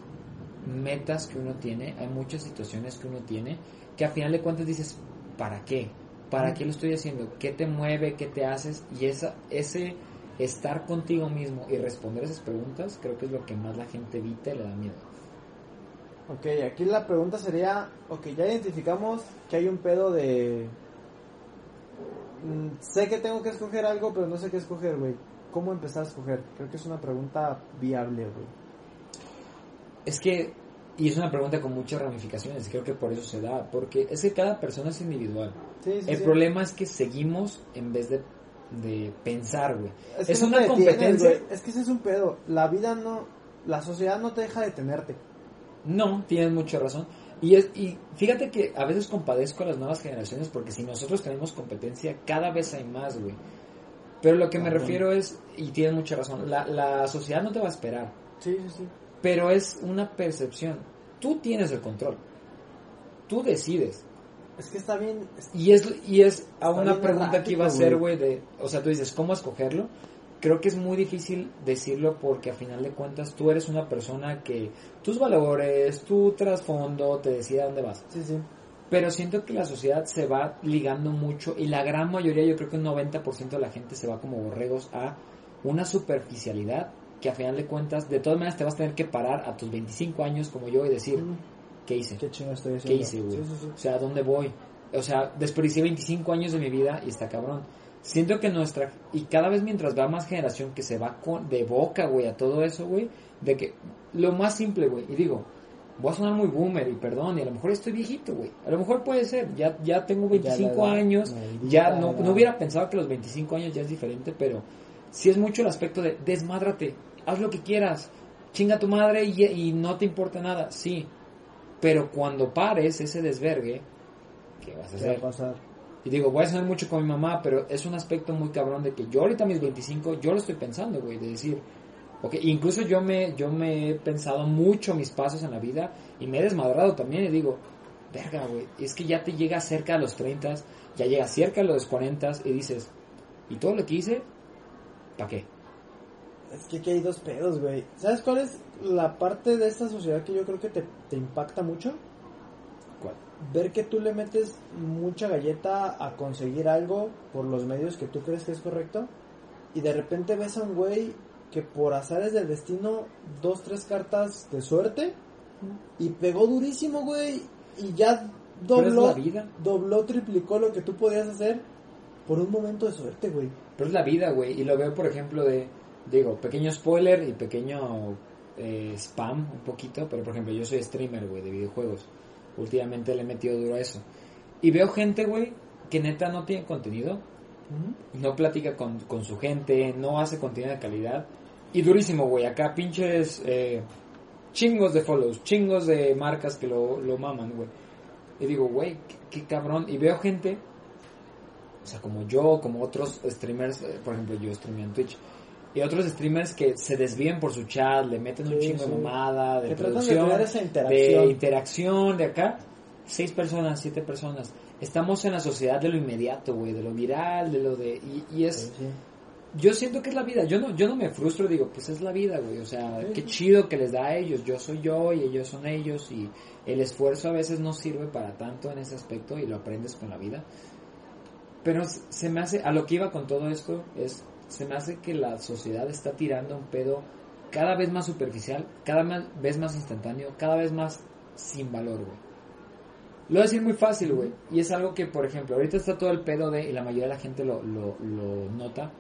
metas que uno tiene, hay muchas situaciones que uno tiene, que a final de cuentas dices, ¿para qué? ¿Para qué lo estoy haciendo? ¿Qué te mueve? ¿Qué te haces? Y esa, ese estar contigo mismo y responder esas preguntas, creo que es lo que más la gente evita y le da miedo. Ok, aquí la pregunta sería, ok, ya identificamos que hay un pedo de... mm, sé que tengo que escoger algo, pero no sé qué escoger, güey. ¿Cómo empezar a escoger? Creo que es una pregunta viable, güey. Es que, y es una pregunta con muchas ramificaciones, creo que por eso se da, porque es que cada persona es individual. Sí, sí, El sí. problema es que seguimos en vez de, de pensar, güey. que Es no una competencia. güey. Es que ese es un pedo. La vida no... La sociedad no te deja detenerte. No, tienes mucha razón. Y, es, y fíjate que a veces compadezco a las nuevas generaciones porque si nosotros tenemos competencia, cada vez hay más, güey. Pero lo que me Ajá. refiero es, y tienes mucha razón, la, la sociedad no te va a esperar, Sí, sí, sí. pero es una percepción. Tú tienes el control. Tú decides. Es que está bien... es- Y es, y es a una pregunta que iba a hacer, güey. güey, de, o sea, tú dices, ¿cómo escogerlo? Creo que es muy difícil decirlo porque a final de cuentas tú eres una persona que tus valores, tu trasfondo te decide a dónde vas. Sí, sí. Pero siento que la sociedad se va ligando mucho y la gran mayoría, yo creo que un 90% de la gente se va como borregos a una superficialidad que a final de cuentas, de todas maneras te vas a tener que parar a tus 25 años como yo y decir, Mm, ¿qué hice? Qué chingo estoy ¿Qué haciendo. hice, güey? Sí, sí, sí. O sea, ¿a dónde voy? O sea, desperdicié 25 años de mi vida y está cabrón. Siento que nuestra... Y cada vez mientras va más generación que se va con, de boca, güey, a todo eso, güey, de que... Lo más simple, güey, y digo, voy a sonar muy boomer y perdón, y a lo mejor estoy viejito, güey. A lo mejor puede ser, ya, ya tengo 25 edad, años, maldita ya no, no hubiera pensado que los 25 años ya es diferente, pero sí es mucho el aspecto de desmádrate, haz lo que quieras, chinga tu madre y, y no te importa nada, sí. Pero cuando pares ese desvergue, ¿qué vas a ¿Qué va a hacer? pasar? Y digo, voy a sonar mucho con mi mamá, pero es un aspecto muy cabrón de que yo ahorita a mis 25, yo lo estoy pensando, güey, de decir, ok, incluso yo me, yo me he pensado mucho mis pasos en la vida y me he desmadrado también y digo, verga, güey, es que ya te llega cerca a los 30, ya llega cerca a los 40 y dices, ¿y todo lo que hice? ¿Para qué? Es que aquí hay dos pedos, güey. ¿Sabes cuál es la parte de esta sociedad que yo creo que te, te impacta mucho? ¿Cuál? Ver que tú le metes mucha galleta a conseguir algo por los medios que tú crees que es correcto y de repente ves a un güey que por azares del destino, dos, tres cartas de suerte y pegó durísimo, güey, y ya dobló, la vida. dobló, triplicó lo que tú podías hacer por un momento de suerte, güey. Pero es la vida, güey. Y lo veo, por ejemplo, de, digo, pequeño spoiler y pequeño eh, spam un poquito. Pero, por ejemplo, yo soy streamer, güey, de videojuegos. Últimamente le he metido duro a eso. Y veo gente, güey, que neta no tiene contenido. No platica con, con su gente, no hace contenido de calidad. Y durísimo, güey. Acá pinches... Eh, chingos de follows, chingos de marcas que lo, lo maman, güey. Y digo, güey, qué, qué cabrón. Y veo gente, o sea, como yo, como otros streamers, eh, por ejemplo, yo streameo en Twitch. Y otros streamers que se desvían por su chat, le meten un Sí, chingo sí. de mamada, de de producción, crear esa de interacción. de acá. Seis personas, siete personas. Estamos en la sociedad de lo inmediato, güey, de lo viral, de lo de... Y, y es... Sí. Yo siento que es la vida. Yo no, yo no me frustro, digo, pues es la vida, güey. O sea, qué chido que les da a ellos. Yo soy yo y ellos son ellos. Y el esfuerzo a veces no sirve para tanto en ese aspecto y lo aprendes con la vida. Pero se me hace, a lo que iba con todo esto, es, se me hace que la sociedad está tirando un pedo cada vez más superficial, cada vez más instantáneo, cada vez más sin valor, güey. Lo voy a decir muy fácil, güey. Y es algo que, por ejemplo, ahorita está todo el pedo de, y la mayoría de la gente lo, lo, lo nota,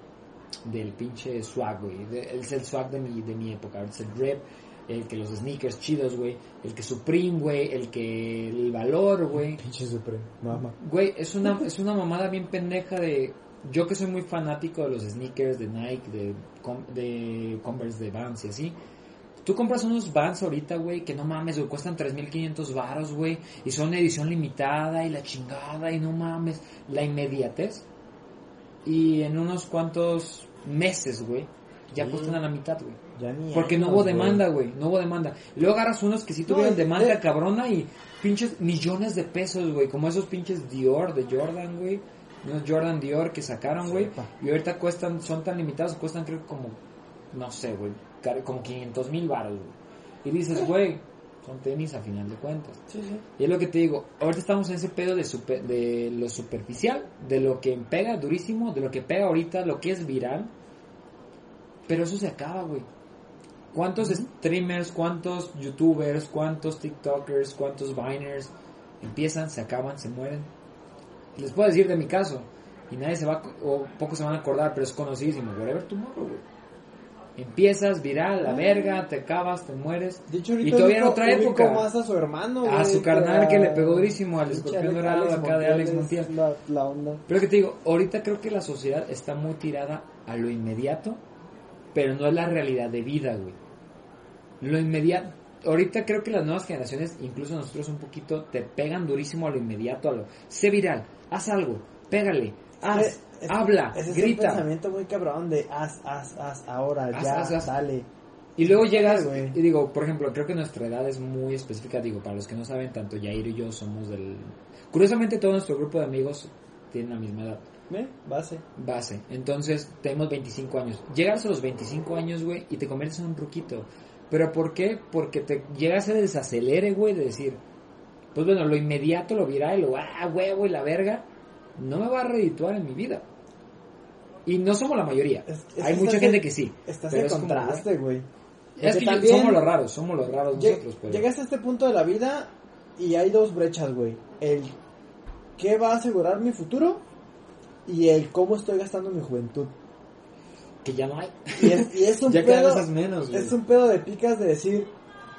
del pinche swag, güey. Es el swag de mi, de mi época. Es el rap, el que los sneakers chidos, güey. El que Supreme, güey. El que el valor, güey. Pinche Supreme, mamá. Güey, es una, es una mamada bien pendeja de... Yo que soy muy fanático de los sneakers, de Nike, de, de Converse, de Vans y así. Tú compras unos Vans ahorita, güey, que no mames, güey, cuestan 3.500 varos, güey. Y son edición limitada y la chingada y no mames. La inmediatez. Y en unos cuantos meses, güey, ya Sí. cuestan a la mitad, güey. Porque no hubo demanda, güey. No hubo demanda. Luego agarras unos que sí tuvieron demanda eh. cabrona y pinches millones de pesos, güey. Como esos pinches Dior de Jordan, güey. Unos Jordan Dior que sacaron, güey. Y ahorita cuestan, son tan limitados, cuestan creo que como, no sé, güey. Como 500 mil baros, güey. Y dices, güey, son tenis a final de cuentas. Sí, sí. Y es lo que te digo, ahorita estamos en ese pedo de, super- de lo superficial, de lo que pega durísimo, de lo que pega ahorita, lo que es viral. Pero eso se acaba, güey. ¿Cuántos streamers, cuántos youtubers, cuántos tiktokers, cuántos viners empiezan, se acaban, se mueren? Les puedo decir de mi caso, y nadie se va, a- o pocos se van a acordar, pero es conocidísimo, Whatever Tomorrow, güey. Empiezas, viral, la verga, te acabas, te mueres. De hecho, ahorita y todavía en otra época. más a su hermano, A güey, su carnal a- que le pegó durísimo al escorpión dorado acá de Alex Montiel. La, la onda. Pero que te digo, ahorita creo que la sociedad está muy tirada a lo inmediato, pero no es la realidad de vida, güey. Lo inmediato. Ahorita creo que las nuevas generaciones, incluso nosotros un poquito, te pegan durísimo a lo inmediato, a lo... Sé viral, haz algo, pégale, haz, Es- habla, ese Es un grita. pensamiento muy cabrón de haz, haz, haz, ahora, Haz, ya, haz, dale. Y luego llegas, y digo, por ejemplo, creo que nuestra edad es muy específica, digo, para los que no saben, tanto Yair y yo somos del... Curiosamente todo nuestro grupo de amigos tienen la misma edad. ¿Ve? Base. base. Entonces, tenemos 25 años. Llegas a los 25 años, güey, y te conviertes en un ruquito. ¿Pero por qué? Porque te llegas a desacelere, güey, de decir, pues bueno, lo inmediato, lo viral, lo ah, huevo y la verga, no me va a redituar en mi vida. Y no somos la mayoría. Es- es Hay mucha gente en- que sí. Estás pero en es contraste, güey. Es Porque que yo- también somos los raros, somos los raros nosotros. Pero... Llegas a este punto de la vida y hay dos brechas, güey. El qué va a asegurar mi futuro y el cómo estoy gastando mi juventud. Que ya no hay. Y es, y es un Ya pedo. menos, güey. es un pedo de picas de decir,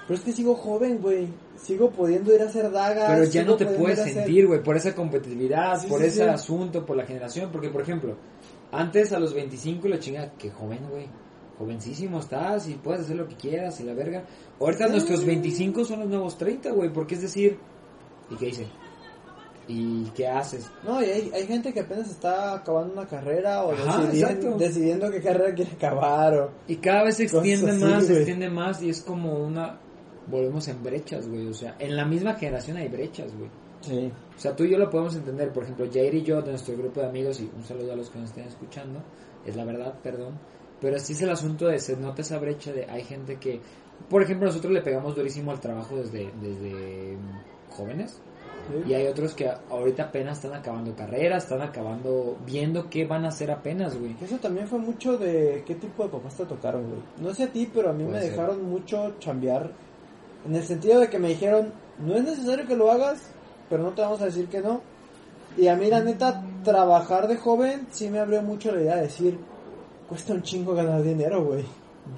pero es que sigo joven, güey. Sigo pudiendo ir a hacer dagas. Pero ya no te puedes hacer- sentir, güey, por esa competitividad, Sí, por sí, ese sí. asunto, por la generación. Porque, por ejemplo, antes a los 25 la chinga, que joven, güey. Jovencísimo estás y puedes hacer lo que quieras y la verga. Ahorita nuestros 25 son los nuevos 30, güey, porque es decir, ¿y qué hice? ¿Y qué haces? No, y hay, hay gente que apenas está acabando una carrera o Ajá, decidiendo, decidiendo qué carrera quiere acabar. O... Y cada vez se extiende así, más, se extiende más y es como una... Volvemos en brechas, güey. O sea, en la misma generación hay brechas, güey. Sí. O sea, tú y yo lo podemos entender. Por ejemplo, Jair y yo, de nuestro grupo de amigos, y un saludo a los que nos estén escuchando, es la verdad, perdón. Pero así es el asunto de se nota esa brecha de hay gente que, por ejemplo, nosotros le pegamos durísimo al trabajo desde, desde jóvenes. Y hay otros que ahorita apenas están acabando carreras, están acabando, viendo qué van a hacer apenas, güey. Eso también fue mucho de qué tipo de papás te tocaron, güey. No sé a ti, pero a mí Puede me ser. dejaron mucho chambear. En el sentido de que me dijeron, no es necesario que lo hagas, pero no te vamos a decir que no. Y a mí, la neta, trabajar de joven sí me abrió mucho la idea de decir, cuesta un chingo ganar dinero, güey.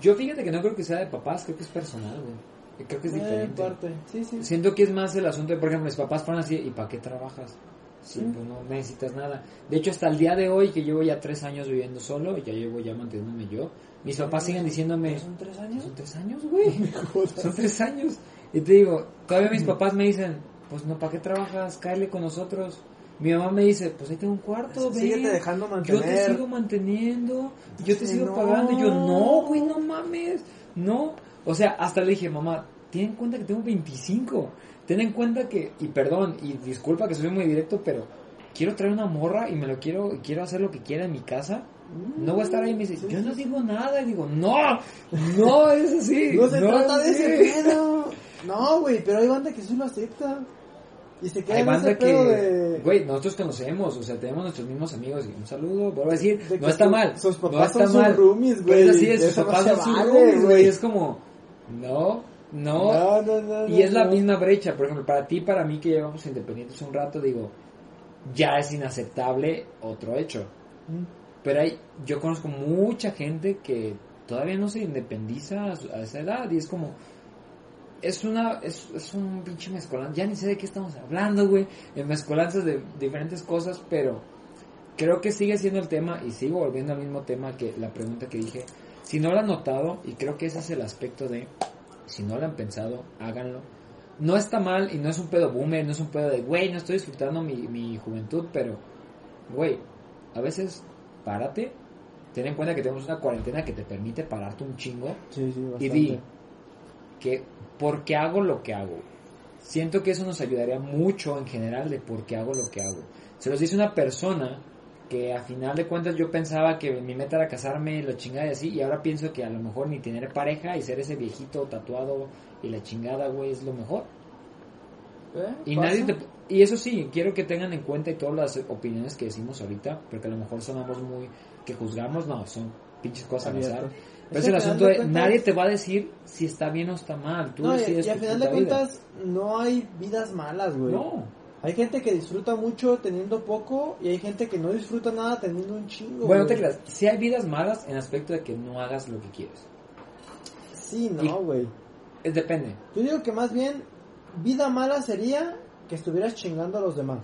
Yo fíjate que no creo que sea de papás, creo que es personal, güey. Creo que es Eh, en diferente. parte, sí, sí. Siento que es más el asunto de, por ejemplo, mis papás fueron así, ¿y para qué trabajas? Sí, pues no necesitas nada. De hecho, hasta el día de hoy, que llevo ya tres años viviendo solo, ya llevo ya manteniéndome yo, mis papás siguen diciéndome... ¿Son tres años? Son tres años, güey. Son tres años. Y te digo, todavía mis papás me dicen, pues no, ¿para qué trabajas? Cáele con nosotros. Mi mamá me dice, pues ahí tengo un cuarto. Síguete dejando Yo mantener. te sigo manteniendo, yo te sigo no. pagando. Y yo, no, güey, no mames. No. O sea, hasta le dije, mamá, ten en cuenta que tengo 25. Ten en cuenta que, y perdón, y disculpa que soy muy directo, pero quiero traer una morra y me lo quiero, y quiero hacer lo que quiera en mi casa. No voy a estar ahí y me dice, yo no digo nada. Y digo, no, no es así. No se trata es de así". ese pedo. No, güey, pero hay banda que sí lo acepta. Y se queda Hay en banda ese pedo que, de... güey, nosotros conocemos, o sea, tenemos nuestros mismos amigos y un saludo, vuelvo a decir, de no está sus- mal, Sus no papás está son sus mal. roomies, güey. Pues así es, sus no papás son sus roomies, güey, es como, no, no, No, no, no, y es no, la no. misma brecha, por ejemplo, para ti, para mí que llevamos independientes un rato, digo, ya es inaceptable otro hecho, Mm. Pero hay, yo conozco mucha gente que todavía no se independiza a, su- a esa edad y es como, es una, es, es un pinche mezcolanza, ya ni sé de qué estamos hablando, güey, en mezcolanzas de diferentes cosas, pero creo que sigue siendo el tema y sigo volviendo al mismo tema que la pregunta que dije, si no lo han notado, y creo que ese es el aspecto de, si no lo han pensado, háganlo. No está mal y no es un pedo boomer, no es un pedo de, güey, no estoy disfrutando mi, mi juventud, pero, güey, a veces párate, ten en cuenta que tenemos una cuarentena que te permite pararte un chingo Sí, sí, y di que por qué hago lo que hago. Siento que eso nos ayudaría mucho en general de por qué hago lo que hago. Se los dice una persona que a final de cuentas yo pensaba que mi meta era casarme, la chingada y así, y ahora pienso que a lo mejor ni tener pareja y ser ese viejito tatuado y la chingada, güey, es lo mejor. ¿Eh? Y ¿Pasa? nadie te... Y eso sí, quiero que tengan en cuenta y todas las opiniones que decimos ahorita, porque a lo mejor sonamos muy... que juzgamos, no, son pinches cosas al azar. Pero Es el asunto de, cuentas- nadie te va a decir si está bien o está mal. Tú No, decides y al final de vida. cuentas, no hay vidas malas, güey. No. Hay gente que disfruta mucho teniendo poco y hay gente que no disfruta nada teniendo un chingo. Bueno, no te creas. Si hay vidas malas en aspecto de que no hagas lo que quieres. Sí, Y- no, güey. Es depende. Yo digo que más bien, vida mala sería que estuvieras chingando a los demás.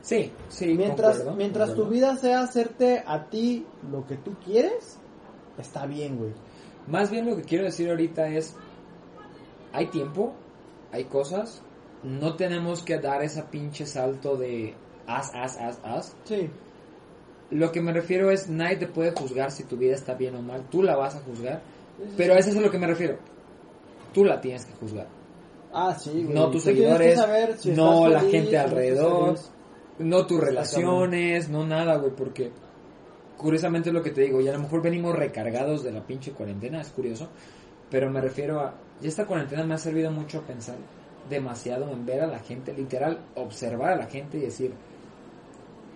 Sí, sí. mientras concuerdo, mientras tu vida sea hacerte a ti lo que tú quieres, está bien, güey. Más bien lo que quiero decir ahorita es, hay tiempo, hay cosas, no tenemos que dar esa pinche salto de haz, haz, haz, haz. Sí. Lo que me refiero es, nadie te puede juzgar si tu vida está bien o mal, tú la vas a juzgar, pero a eso es a lo que me refiero. Tú la tienes que juzgar. Ah, sí, güey. No tus seguidores, saber si no la feliz, gente alrededor, no tus relaciones, no nada, güey, porque curiosamente es lo que te digo, y a lo mejor venimos recargados de la pinche cuarentena, es curioso, pero me refiero a, y esta cuarentena me ha servido mucho a pensar demasiado en ver a la gente, literal, observar a la gente y decir,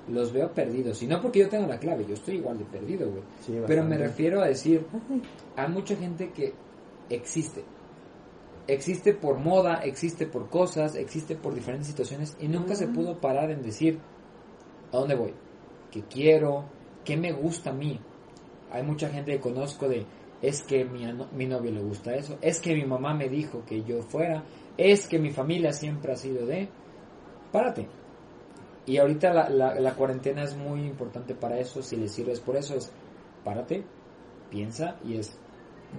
los veo perdidos, y no porque yo tenga la clave, yo estoy igual de perdido, güey, Sí, pero me refiero a decir, hay mucha gente que existe. Existe por moda, existe por cosas, existe por diferentes situaciones y nunca se pudo parar en decir a dónde voy, qué quiero, qué me gusta a mí. Hay mucha gente que conozco de es que mi, mi novio le gusta eso, es que mi mamá me dijo que yo fuera, es que mi familia siempre ha sido de... Párate. Y ahorita la, la, la cuarentena es muy importante para eso, si le sirves por eso es párate, piensa y es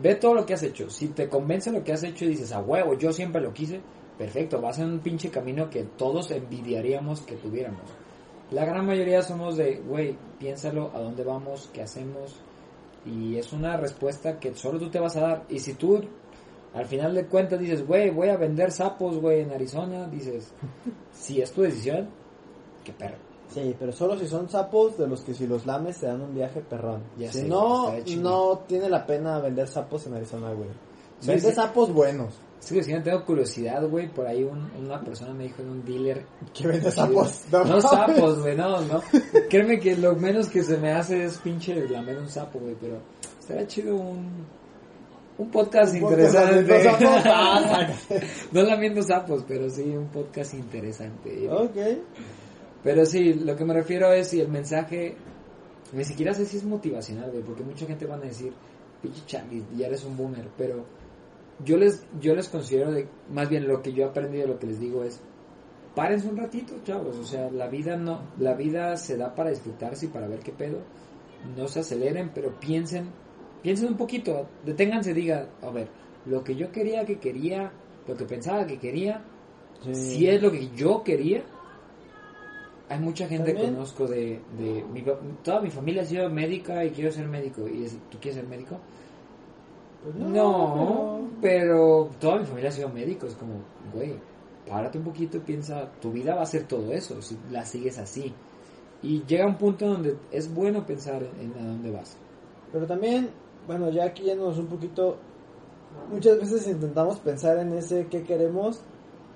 ve todo lo que has hecho. Si te convence lo que has hecho y dices, a huevo, yo siempre lo quise, perfecto, vas en un pinche camino que todos envidiaríamos que tuviéramos. La gran mayoría somos de, güey, piénsalo, a dónde vamos, qué hacemos. Y es una respuesta que solo tú te vas a dar. Y si tú al final de cuentas dices, güey, voy a vender sapos, güey, en Arizona, dices, si es tu decisión, qué perro. Sí, pero solo si son sapos de los que si los lames te dan un viaje perrón. Ya si sé, no, no tiene la pena vender sapos en Arizona, güey. Vende sí. sapos buenos. Sí, sí, tengo curiosidad, güey. Por ahí un- una persona me dijo en un dealer Que vende sapos. No, sapos, güey, no, no. Créeme que lo menos que se me hace es pinche lamer un sapo, güey, pero estaría chido un, un podcast Un interesante. no lamiendo sapos, pero sí un podcast interesante. ok. Pero sí, lo que me refiero es si el mensaje, ni siquiera sé si es motivacional, güey, porque mucha gente van a decir, pinche Charlie, ya eres un boomer, pero yo les, yo les considero, de, más bien lo que yo he aprendido, lo que les digo es, párense un ratito, chavos. O sea, la vida no, la vida se da para disfrutarse y para ver qué pedo. No se aceleren, pero piensen, piensen un poquito, deténganse, diga, a ver, lo que yo quería que quería, lo que pensaba que quería, Sí. si es lo que yo quería. Hay mucha gente que conozco de, de mi pa- toda mi familia ha sido médica y quiero ser médico. Y es, ¿tú quieres ser médico? Pues No, pero toda mi familia ha sido médico. Es como, güey, párate un poquito y piensa, tu vida va a ser todo eso si la sigues así. Y llega un punto donde es bueno pensar en, a dónde vas. Pero también, bueno, ya aquí yéndonos un poquito, muchas veces intentamos pensar en ese que queremos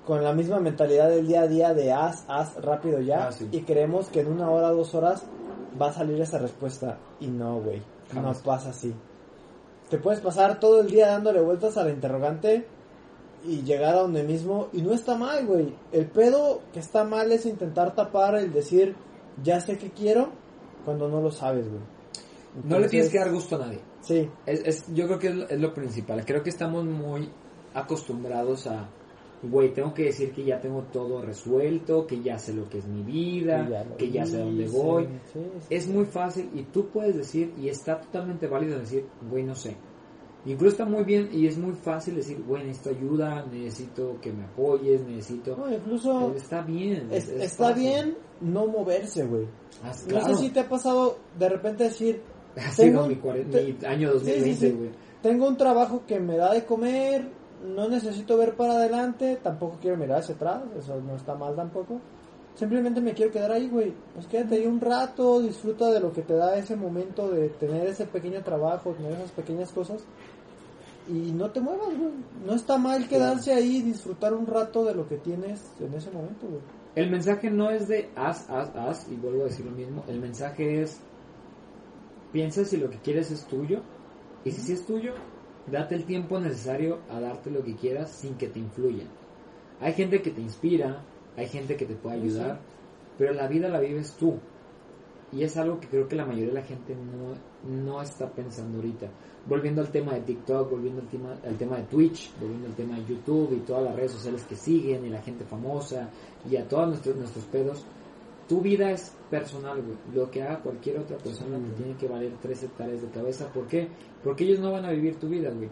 con la misma mentalidad del día a día de haz, haz rápido ya Ah, sí. y creemos que en una hora, dos horas va a salir esa respuesta y no, güey, no pasa así. Te puedes pasar todo el día dándole vueltas a la interrogante y llegar a donde mismo y no está mal, güey. El pedo que está mal es intentar tapar el decir ya sé que quiero cuando no lo sabes, güey. No le tienes que dar gusto a nadie. Sí, Es, es- yo creo que es lo, es lo principal. Creo que estamos muy acostumbrados a, güey, tengo que decir que ya tengo todo resuelto, que ya sé lo que es mi vida, que ya lo que ya sé dónde voy. sí, sí. Es muy fácil y tú puedes decir, y está totalmente válido decir, güey, no sé. Incluso está muy bien y es muy fácil decir, güey, necesito ayuda, necesito que me apoyes, necesito... No, incluso Está bien. es- es- es está fácil. bien no moverse, güey. Ah, No sé si te ha pasado de repente decir, Ha sido mi, mi año Sí, sí, 2020, sí. güey. tengo un trabajo que me da de comer, no necesito ver para adelante, tampoco quiero mirar hacia atrás, eso no está mal tampoco. Simplemente me quiero quedar ahí, güey. Pues quédate ahí un rato, disfruta de lo que te da ese momento de tener ese pequeño trabajo, tener esas pequeñas cosas. Y no te muevas, güey. No está mal quedarse ahí y disfrutar un rato de lo que tienes en ese momento, güey. El mensaje no es de haz, haz, haz, y vuelvo a decir lo mismo. El mensaje es, piensa si lo que quieres es tuyo, y si sí es tuyo, date el tiempo necesario a darte lo que quieras sin que te influyan. Hay gente que te inspira, hay gente que te puede sí. ayudar, pero la vida la vives tú. Y es algo que creo que la mayoría de la gente no, no está pensando ahorita. Volviendo al tema de TikTok, volviendo al tema, al tema de Twitch, volviendo al tema de YouTube y todas las redes sociales que siguen y la gente famosa y a todos nuestros, nuestros pedos. Tu vida es personal, güey. Lo que haga cualquier otra persona te tiene que valer tres hectáreas de cabeza. ¿Por qué? Porque ellos no van a vivir tu vida, güey.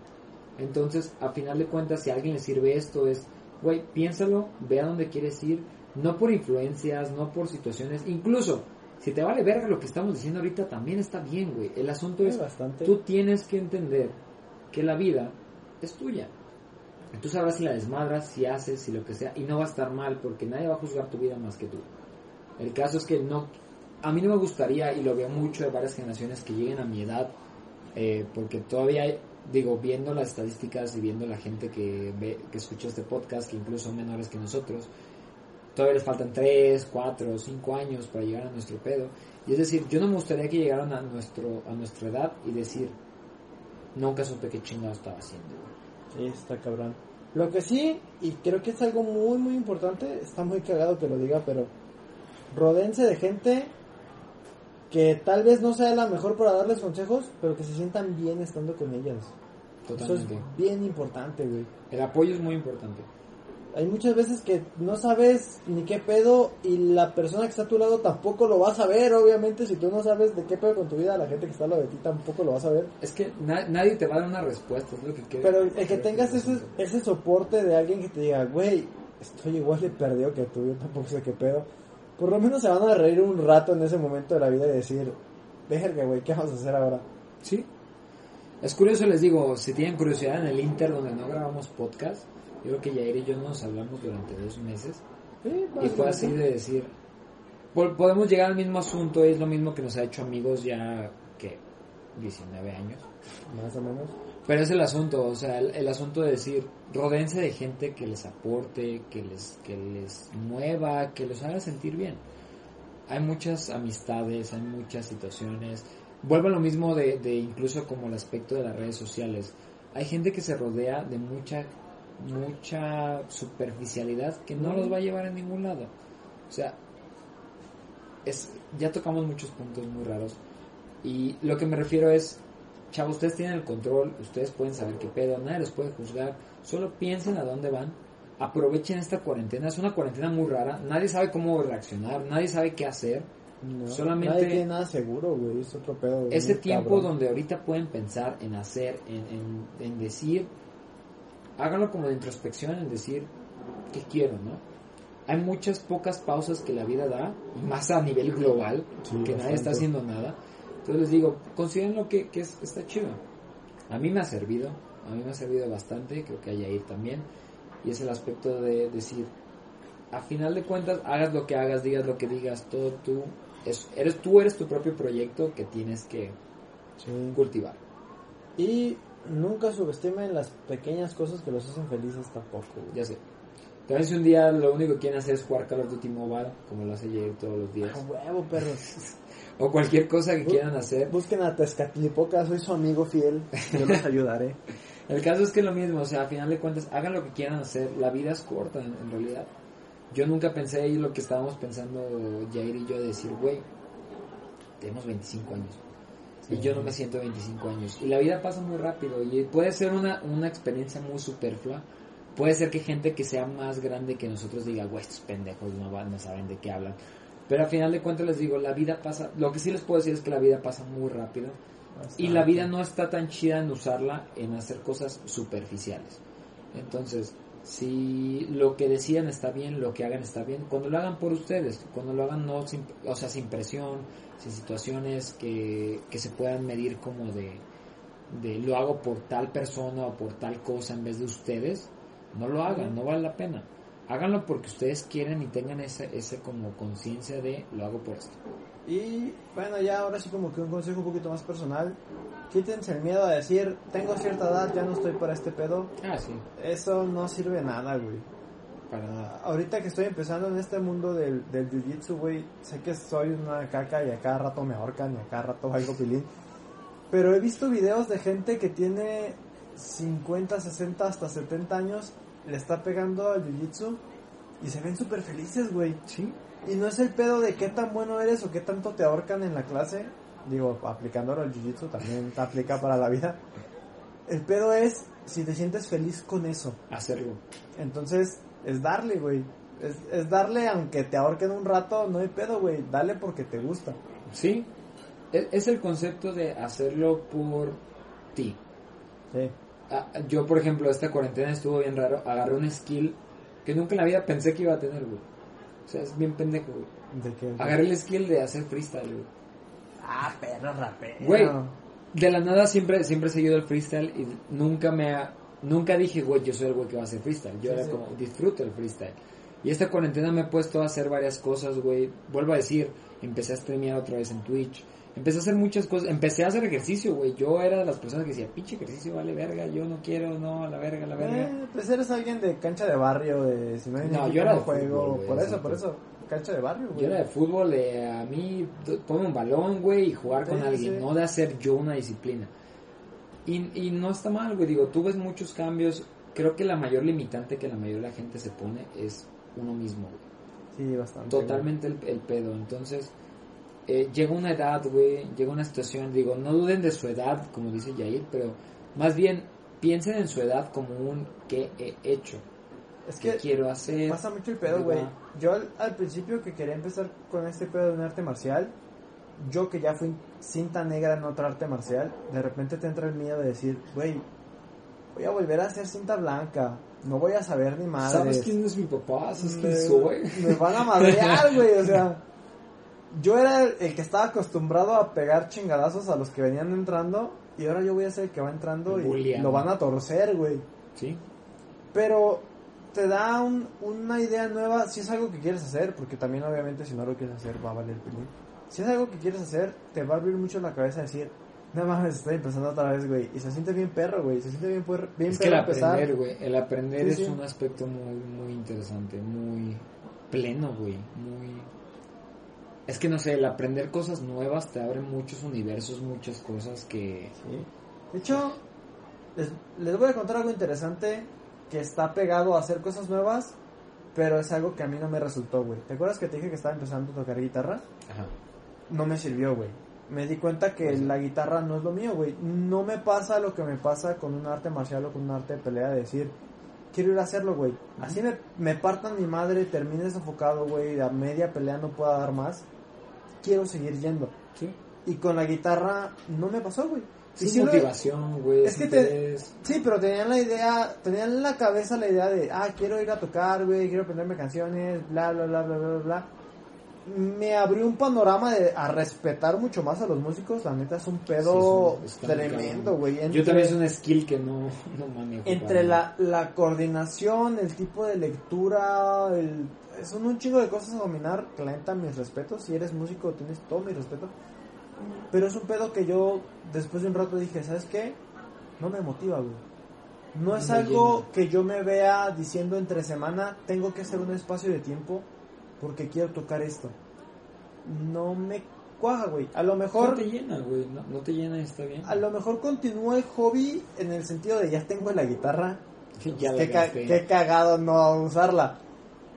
Entonces, a final de cuentas, si a alguien le sirve esto, es, güey, piénsalo, ve a dónde quieres ir, no por influencias, no por situaciones, incluso, si te vale verga lo que estamos diciendo ahorita, también está bien, güey. El asunto es, bastante. tú tienes que entender que la vida es tuya. Tú sabrás si la desmadras, si haces, si lo que sea, y no va a estar mal, porque nadie va a juzgar tu vida más que tú. El caso es que no, a mí no me gustaría, y lo veo mucho de varias generaciones que lleguen a mi edad, eh, porque todavía digo, viendo las estadísticas y viendo la gente que ve, que escucha este podcast, que incluso son menores que nosotros, todavía les faltan 3, 4, 5 años para llegar a nuestro pedo. Y es decir, yo no me gustaría que llegaran a, nuestro, a nuestra edad y decir, nunca supe qué chingado estaba haciendo. güey". Sí, está cabrón. Lo que sí, y creo que es algo muy, muy importante, está muy cagado que lo diga, pero rodense de gente que tal vez no sea la mejor para darles consejos, pero que se sientan bien estando con ellas. Eso es Totalmente. bien importante, güey. El apoyo es muy importante. Hay muchas veces que no sabes ni qué pedo y la persona que está a tu lado tampoco lo va a saber, obviamente, si tú no sabes de qué pedo con tu vida, la gente que está al lado de ti tampoco lo va a saber. Es que na- nadie te va a dar una respuesta, es lo que quiero. Pero el que tengas ese, ese soporte de alguien que te diga, güey, estoy igual de perdido que tú, yo tampoco sé qué pedo. Por lo menos se van a reír un rato en ese momento de la vida y decir, verga, güey, ¿qué vamos a hacer ahora? Sí. Es curioso, les digo, si tienen curiosidad en el Inter donde no grabamos podcast, yo creo que Yair y yo nos hablamos durante dos meses. Sí, Y fue así de decir, po- podemos llegar al mismo asunto, es lo mismo que nos ha hecho amigos ya que 19 años. Más o menos. Pero es el asunto, o sea, el, el asunto de decir, rodense de gente que les aporte, que les, que les mueva, que los haga sentir bien. Hay muchas amistades, hay muchas situaciones. Vuelvo a lo mismo de, de incluso como el aspecto de las redes sociales. Hay gente que se rodea de mucha, mucha superficialidad que no los va a llevar a ningún lado. O sea, es, ya tocamos muchos puntos muy raros. Y lo que me refiero es, chavos, ustedes tienen el control, ustedes pueden saber qué pedo, nadie los puede juzgar, solo piensen a dónde van aprovechen esta cuarentena. Es una cuarentena muy rara. Nadie sabe cómo reaccionar, nadie sabe qué hacer. No, Solamente- Nadie tiene nada seguro, güey. Es otro pedo. Ese tiempo cabrón. donde ahorita pueden pensar en hacer, en, en- en decir, háganlo como de introspección, en decir qué quiero, ¿no? Hay muchas pocas pausas que la vida da, más a nivel global, Sí, que nadie está haciendo nada. Entonces les digo, consideren lo que, que es- está chido. A mí me ha servido, a mí me ha servido bastante, creo que a Yair también, y es el aspecto de decir, a final de cuentas, hagas lo que hagas, digas lo que digas, todo tú, es, eres tú eres tu propio proyecto que tienes que Sí. cultivar. Y nunca subestimen las pequeñas cosas que los hacen felices tampoco, güey. Ya sé. También si un día lo único que quieren hacer es jugar Call of Duty Mobile, como lo hace Jair todos los días, A huevo, perros. o cualquier cosa que quieran hacer, Busquen a Tezcatlipoca, soy su amigo fiel. Yo los ayudaré. El caso es que es lo mismo, o sea, a final de cuentas, hagan lo que quieran hacer, la vida es corta en, en realidad. Yo nunca pensé y lo que estábamos pensando Jair y yo de decir, güey, tenemos 25 años. Y yo no me siento 25 años. Y la vida pasa muy rápido y puede ser una, una experiencia muy superflua. Puede ser que gente que sea más grande que nosotros diga, güey, estos pendejos no, van, no saben de qué hablan. Pero a final de cuentas les digo, la vida pasa, lo que sí les puedo decir es que la vida pasa muy rápido. Y la vida no está tan chida en usarla en hacer cosas superficiales. Entonces, si lo que decidan está bien, lo que hagan está bien, cuando lo hagan por ustedes, cuando lo hagan no sin, o sea, sin presión, sin situaciones que, que se puedan medir como de, de lo hago por tal persona o por tal cosa en vez de ustedes, no lo hagan, no vale la pena. Háganlo porque ustedes quieren y tengan ese, ese como conciencia de lo hago por esto. Y bueno, ya ahora sí como que un consejo un poquito más personal. Quítense el miedo a decir, tengo cierta edad, ya no estoy para este pedo. Ah, sí, Eso no sirve nada, güey. para nada. Ahorita que estoy empezando en este mundo del, del jiu-jitsu, güey, sé que soy una caca y a cada rato me ahorcan y a cada rato algo pilín. Pero he visto videos de gente que tiene 50, 60, hasta 70 años, le está pegando al jiu-jitsu y se ven súper felices, güey. Sí, Y no es el pedo de qué tan bueno eres o qué tanto te ahorcan en la clase. Digo, aplicándolo al jiu-jitsu también te aplica para la vida. El pedo es si te sientes feliz con eso. hacerlo. Entonces, es darle, güey. Es, es darle aunque te ahorquen un rato, no hay pedo, güey. Dale porque te gusta. Sí, es, es el concepto de hacerlo por ti. Sí. Ah, yo, por ejemplo, esta cuarentena estuvo bien raro. Agarré un skill que nunca en la vida pensé que iba a tener, güey. O sea, es bien pendejo, güey. ¿De qué? Agarré el skill de hacer freestyle, güey. Ah, perro rapero. Güey, de la nada siempre, siempre he seguido el freestyle y nunca me ha, nunca dije, güey, yo soy el güey que va a hacer freestyle. Yo Sí, era sí. como, disfruto el freestyle. Y esta cuarentena me he puesto a hacer varias cosas, güey. Vuelvo a decir, empecé a streamear otra vez en Twitch. Empecé a hacer muchas cosas. Empecé a hacer ejercicio, güey. Yo era de las personas que decía, pinche ejercicio, vale verga. Yo no quiero, no, a la verga, a la verga. Eh, pues eres alguien de cancha de barrio, de si no hay No, yo era de juego. fútbol, por eso, por eso. Cancha de barrio, güey. Yo era de fútbol, de a mí, ponme un balón, güey, y jugar con Sí, alguien, sí. no de hacer yo una disciplina. Y, y no está mal, güey, digo, tú ves muchos cambios. Creo que la mayor limitante que la mayoría de la gente se pone es uno mismo, güey. Sí, bastante. Totalmente el, el pedo. Entonces, eh, llega una edad, güey, llega una situación, digo, no duden de su edad, como dice Yair, pero más bien piensen en su edad como un qué he hecho, Es qué que quiero hacer. pasa mucho el pedo, güey. Yo al, al principio que quería empezar con este pedo de un arte marcial, yo que ya fui cinta negra en otro arte marcial, de repente te entra el miedo de decir, güey, voy a volver a ser cinta blanca, no voy a saber ni madre. ¿Sabes quién es mi papá? ¿Sabes quién soy? me van a madrear, güey, o sea. Yo era el, el que estaba acostumbrado a pegar chingadazos a los que venían entrando y ahora yo voy a ser el que va entrando y lo van a torcer, güey. Sí. Pero te da un- una idea nueva si es algo que quieres hacer, porque también obviamente si no lo quieres hacer va a valer pilín. Si es algo que quieres hacer, te va a abrir mucho la cabeza decir, no mames, estoy empezando otra vez, güey. Y se siente bien perro, güey. Se siente bien, puer- bien Es que el perro empezar. aprender, güey, el aprender Sí, es sí. un aspecto muy, muy interesante, muy pleno, güey, muy... Es que no sé, el aprender cosas nuevas te abre muchos universos, muchas cosas que... Sí. De hecho, les, les voy a contar algo interesante que está pegado a hacer cosas nuevas, pero es algo que a mí no me resultó, güey. ¿Te acuerdas que te dije que estaba empezando a tocar guitarra? Ajá. No me sirvió, güey. Me di cuenta que la guitarra no es lo mío, güey. No me pasa lo que me pasa con un arte marcial o con un arte de pelea de decir, quiero ir a hacerlo, güey. Así me, me partan mi madre, termine sofocado, güey, a media pelea no pueda dar más. Quiero seguir yendo. Sí. Y con la guitarra no me pasó, güey. Sí motivación, güey. Es que te- Sí, pero tenían la idea, tenían en la cabeza la idea de, ah, quiero ir a tocar, güey, quiero aprenderme canciones, bla, bla, bla, bla, bla, bla. Me abrió un panorama de a respetar mucho más a los músicos, la neta es un pedo Sí, es un- tremendo, güey. Yo también es un skill que no, no manejo. Entre la, la coordinación, el tipo de lectura, el, son un chingo de cosas a dominar, que la neta mis respetos, si eres músico tienes todo mi respeto. Pero es un pedo que yo después de un rato dije, ¿sabes qué? No me motiva, güey. No es algo que yo me vea diciendo entre semana, tengo que hacer un espacio de tiempo porque quiero tocar esto. No me cuaja, güey. A lo mejor... No te llena, güey. No, no te llena está bien. A lo mejor continúa el hobby en el sentido de ya tengo la guitarra, Ya la qué, ca- gasté. qué cagado no usarla.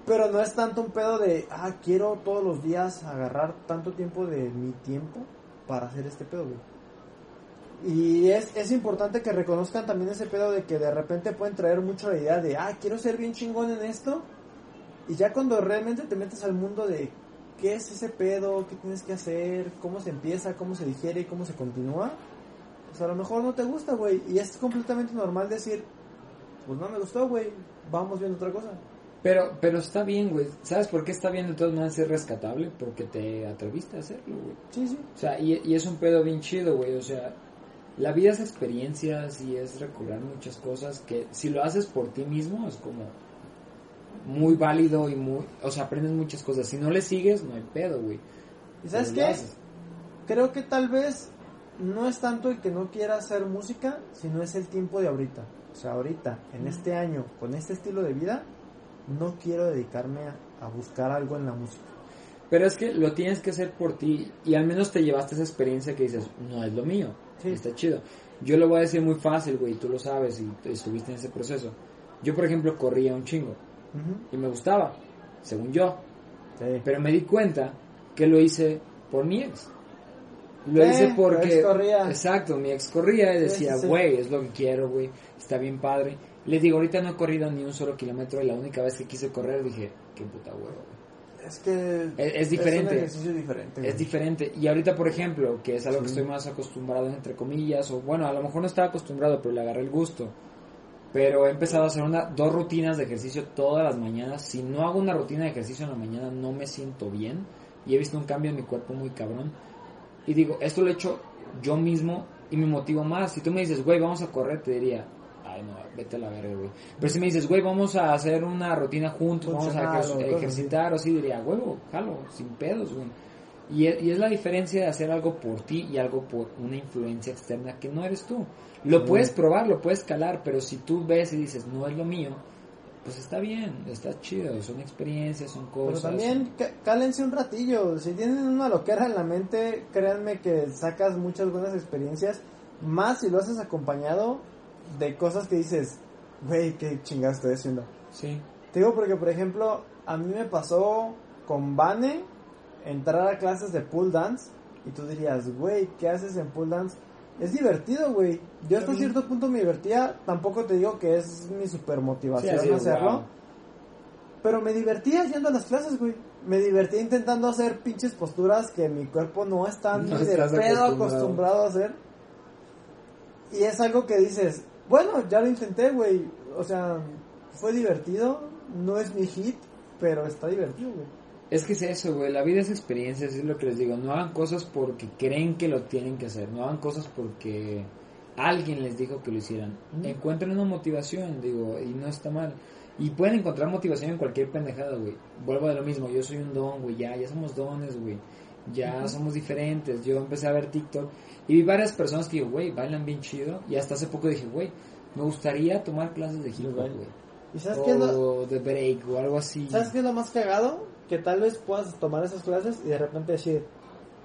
Pero no es tanto un pedo de, ah, quiero todos los días agarrar tanto tiempo de mi tiempo para hacer este pedo, güey. Y es, es importante que reconozcan también ese pedo de que de repente pueden traer mucho la idea de, ah, quiero ser bien chingón en esto. Y ya cuando realmente te metes al mundo de qué es ese pedo, qué tienes que hacer, cómo se empieza, cómo se digiere cómo se continúa, pues a lo mejor no te gusta, güey. Y es completamente normal decir, pues no me gustó, güey, vamos viendo otra cosa. Pero, pero está bien, güey. ¿Sabes por qué está bien de todas maneras ser rescatable? Porque te atreviste a hacerlo, güey. Sí, sí. O sea, y, y es un pedo bien chido, güey. O sea, la vida es experiencias y es recobrar muchas cosas que si lo haces por ti mismo es como muy válido y muy... O sea, aprendes muchas cosas. Si no le sigues, no hay pedo, güey. ¿Y sabes qué? Creo que tal vez no es tanto el que no quiera hacer música, sino es el tiempo de ahorita. O sea, ahorita, en este año, con este estilo de vida, no quiero dedicarme a, a buscar algo en la música. Pero es que lo tienes que hacer por ti y al menos te llevaste esa experiencia que dices, no es lo mío, Sí. está chido. Yo lo voy a decir muy fácil, güey, tú lo sabes y estuviste en ese proceso. Yo, por ejemplo, corría un chingo y me gustaba, según yo, Sí. pero me di cuenta que lo hice por mi ex. Lo Eh, hice porque... ex corría. Exacto, mi ex corría y decía, sí. güey, es lo que quiero, güey, está bien padre. Les digo, ahorita no he corrido ni un solo kilómetro y la única vez que quise correr dije, qué puta huevo. Es que Es- es diferente. un ejercicio diferente. Es diferente. Y ahorita, por ejemplo, que es algo que Sí. estoy más acostumbrado, entre comillas, o bueno, a lo mejor no estaba acostumbrado, pero le agarré el gusto. Pero he empezado a hacer una, dos rutinas de ejercicio todas las mañanas. Si no hago una rutina de ejercicio en la mañana, no me siento bien. Y he visto un cambio en mi cuerpo muy cabrón. Y digo, esto lo he hecho yo mismo y me motivo más. Si tú me dices, güey, vamos a correr, te diría, ay, no, vete a la verga, güey. Pero si me dices, güey, vamos a hacer una rutina juntos, vamos a ejer- ejercitar, o así, diría, huevo, jalo, sin pedos, güey. Y es, y es la diferencia de hacer algo por ti y algo por una influencia externa que no eres tú. Lo Sí. puedes probar, lo puedes calar, pero si tú ves y dices, no es lo mío, pues está bien, está chido, son experiencias, son Pero cosas. también ca- cálense un ratillo. Si tienen una loquera en la mente, créanme que sacas muchas buenas experiencias. Más si lo haces acompañado de cosas que dices, güey, qué chingados estoy haciendo. Sí, Te digo porque, por ejemplo, a mí me pasó con Vane entrar a clases de pool dance. Y tú dirías, güey, ¿qué haces en pool dance? Es divertido, güey. Yo hasta cierto punto me divertía. Tampoco te digo que es mi super Sí, motivación hacerlo. wow. Pero me divertía yendo a las clases, güey. Me divertía intentando hacer pinches posturas que mi cuerpo no está ni de pedo acostumbrado a hacer. Y es algo que dices, bueno, ya lo intenté, güey. O sea, fue divertido. No es mi hit, pero está divertido, güey. Es que es eso, güey. La vida es experiencia, así es lo que les digo. No hagan cosas porque creen que lo tienen que hacer. No hagan cosas porque alguien les dijo que lo hicieran. Mm. Encuentren una motivación, digo, y no está mal. Y pueden encontrar motivación en cualquier pendejada, güey. Vuelvo de lo mismo. Yo soy un don, güey. Ya, ya somos dones, güey. Ya somos diferentes. Yo empecé a ver TikTok y vi varias personas que digo, güey, bailan bien chido. Y hasta hace poco dije, güey, me gustaría tomar clases de hip hop, güey. ¿Y sabes qué, es lo, O de break o algo así. ¿sabes qué es lo más cagado? Que tal vez puedas tomar esas clases y de repente decir,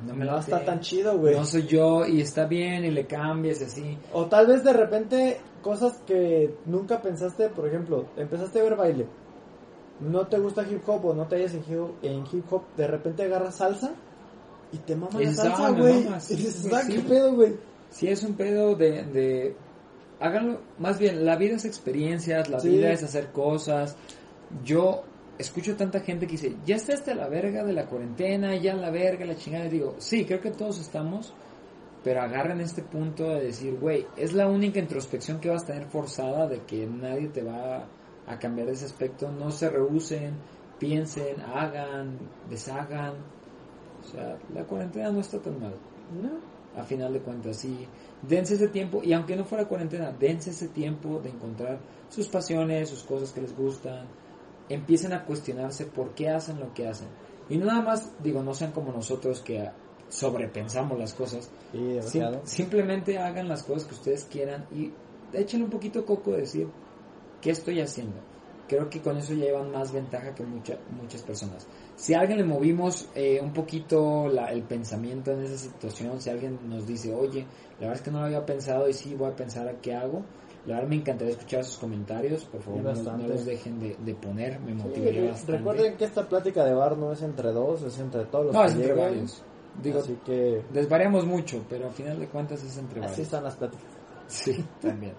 No no, late. está tan chido, güey. No soy yo y está bien y le cambias y así. O tal vez de repente cosas que nunca pensaste, por ejemplo, empezaste a ver baile. No te gusta hip hop o no te hallas en hip, en hip hop, de repente agarras salsa y te mama la salsa, "Ah, me güey. mama", sí, y dices, güey, "Ah, pedo, güey. Sí, es un pedo de, de háganlo, más bien, la vida es experiencias, la Sí. vida es hacer cosas. Yo escucho tanta gente que dice, ya está hasta la verga de la cuarentena, ya la verga, la chingada. Y digo, sí, creo que todos estamos, pero agarren este punto de decir, güey, es la única introspección que vas a tener forzada de que nadie te va a cambiar de ese aspecto. No se rehúsen, piensen, hagan, deshagan. O sea, la cuarentena no está tan mal No. a final de cuentas, sí, dense ese tiempo, y aunque no fuera cuarentena, dense ese tiempo de encontrar sus pasiones, sus cosas que les gustan, empiecen a cuestionarse por qué hacen lo que hacen. Y no nada más, digo, no sean como nosotros que sobrepensamos las cosas, Sí, Sim- simplemente hagan las cosas que ustedes quieran y échenle un poquito coco de decir, ¿qué estoy haciendo? Creo que con eso ya llevan más ventaja que mucha- muchas personas. Si a alguien le movimos eh, un poquito la- el pensamiento en esa situación, si alguien nos dice, oye, la verdad es que no lo había pensado y sí voy a pensar a qué hago, la verdad me encantaría escuchar sus comentarios, por favor no, los- no los dejen de, de poner, me motivaría bastante. recuerden que esta plática de bar no es entre dos, es entre todos los no, que es entre varios. Digo, Así que desvariamos mucho, pero al final de cuentas es entre varios. así están las pláticas. Sí, también.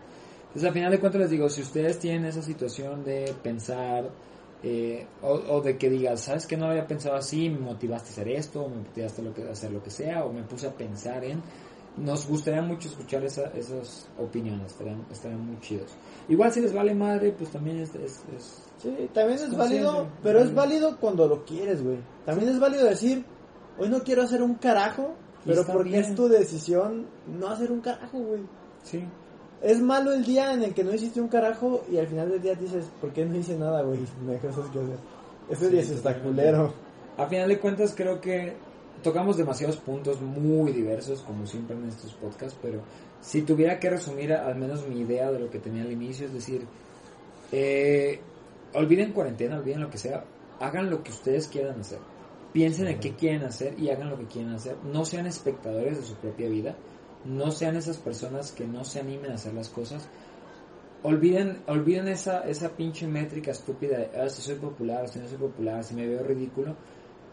Entonces, al final de cuentas les digo, si ustedes tienen esa situación de pensar eh, o, o de que digas, ¿sabes que no lo había pensado así? Me motivaste a hacer esto, o me motivaste a, lo que, a hacer lo que sea, o me puse a pensar en... Nos gustaría mucho escuchar esa, esas opiniones, estarían, estarían muy chidos. Igual si les vale madre, pues también es... es, es- Sí, también es Es válido, pero es válido. cuando lo quieres, güey. También es válido decir, hoy no quiero hacer un carajo, pero porque bien. es tu decisión no hacer un carajo, güey. sí, Es malo el día en el que no hiciste un carajo y al final del día dices, ¿por qué no hice nada, güey? Me cosas que hacer. Sí, día sí está culero. A final de cuentas creo que tocamos demasiados puntos muy diversos como siempre en estos podcasts, pero si tuviera que resumir al menos mi idea de lo que tenía al inicio, es decir, eh, olviden cuarentena, olviden lo que sea, hagan lo que ustedes quieran hacer. Piensen en qué quieren hacer y hagan lo que quieren hacer. No sean espectadores de su propia vida. No sean esas personas que no se animen a hacer las cosas. Olviden, olviden esa, esa pinche métrica estúpida de ah, si soy popular, si no soy popular, si me veo ridículo.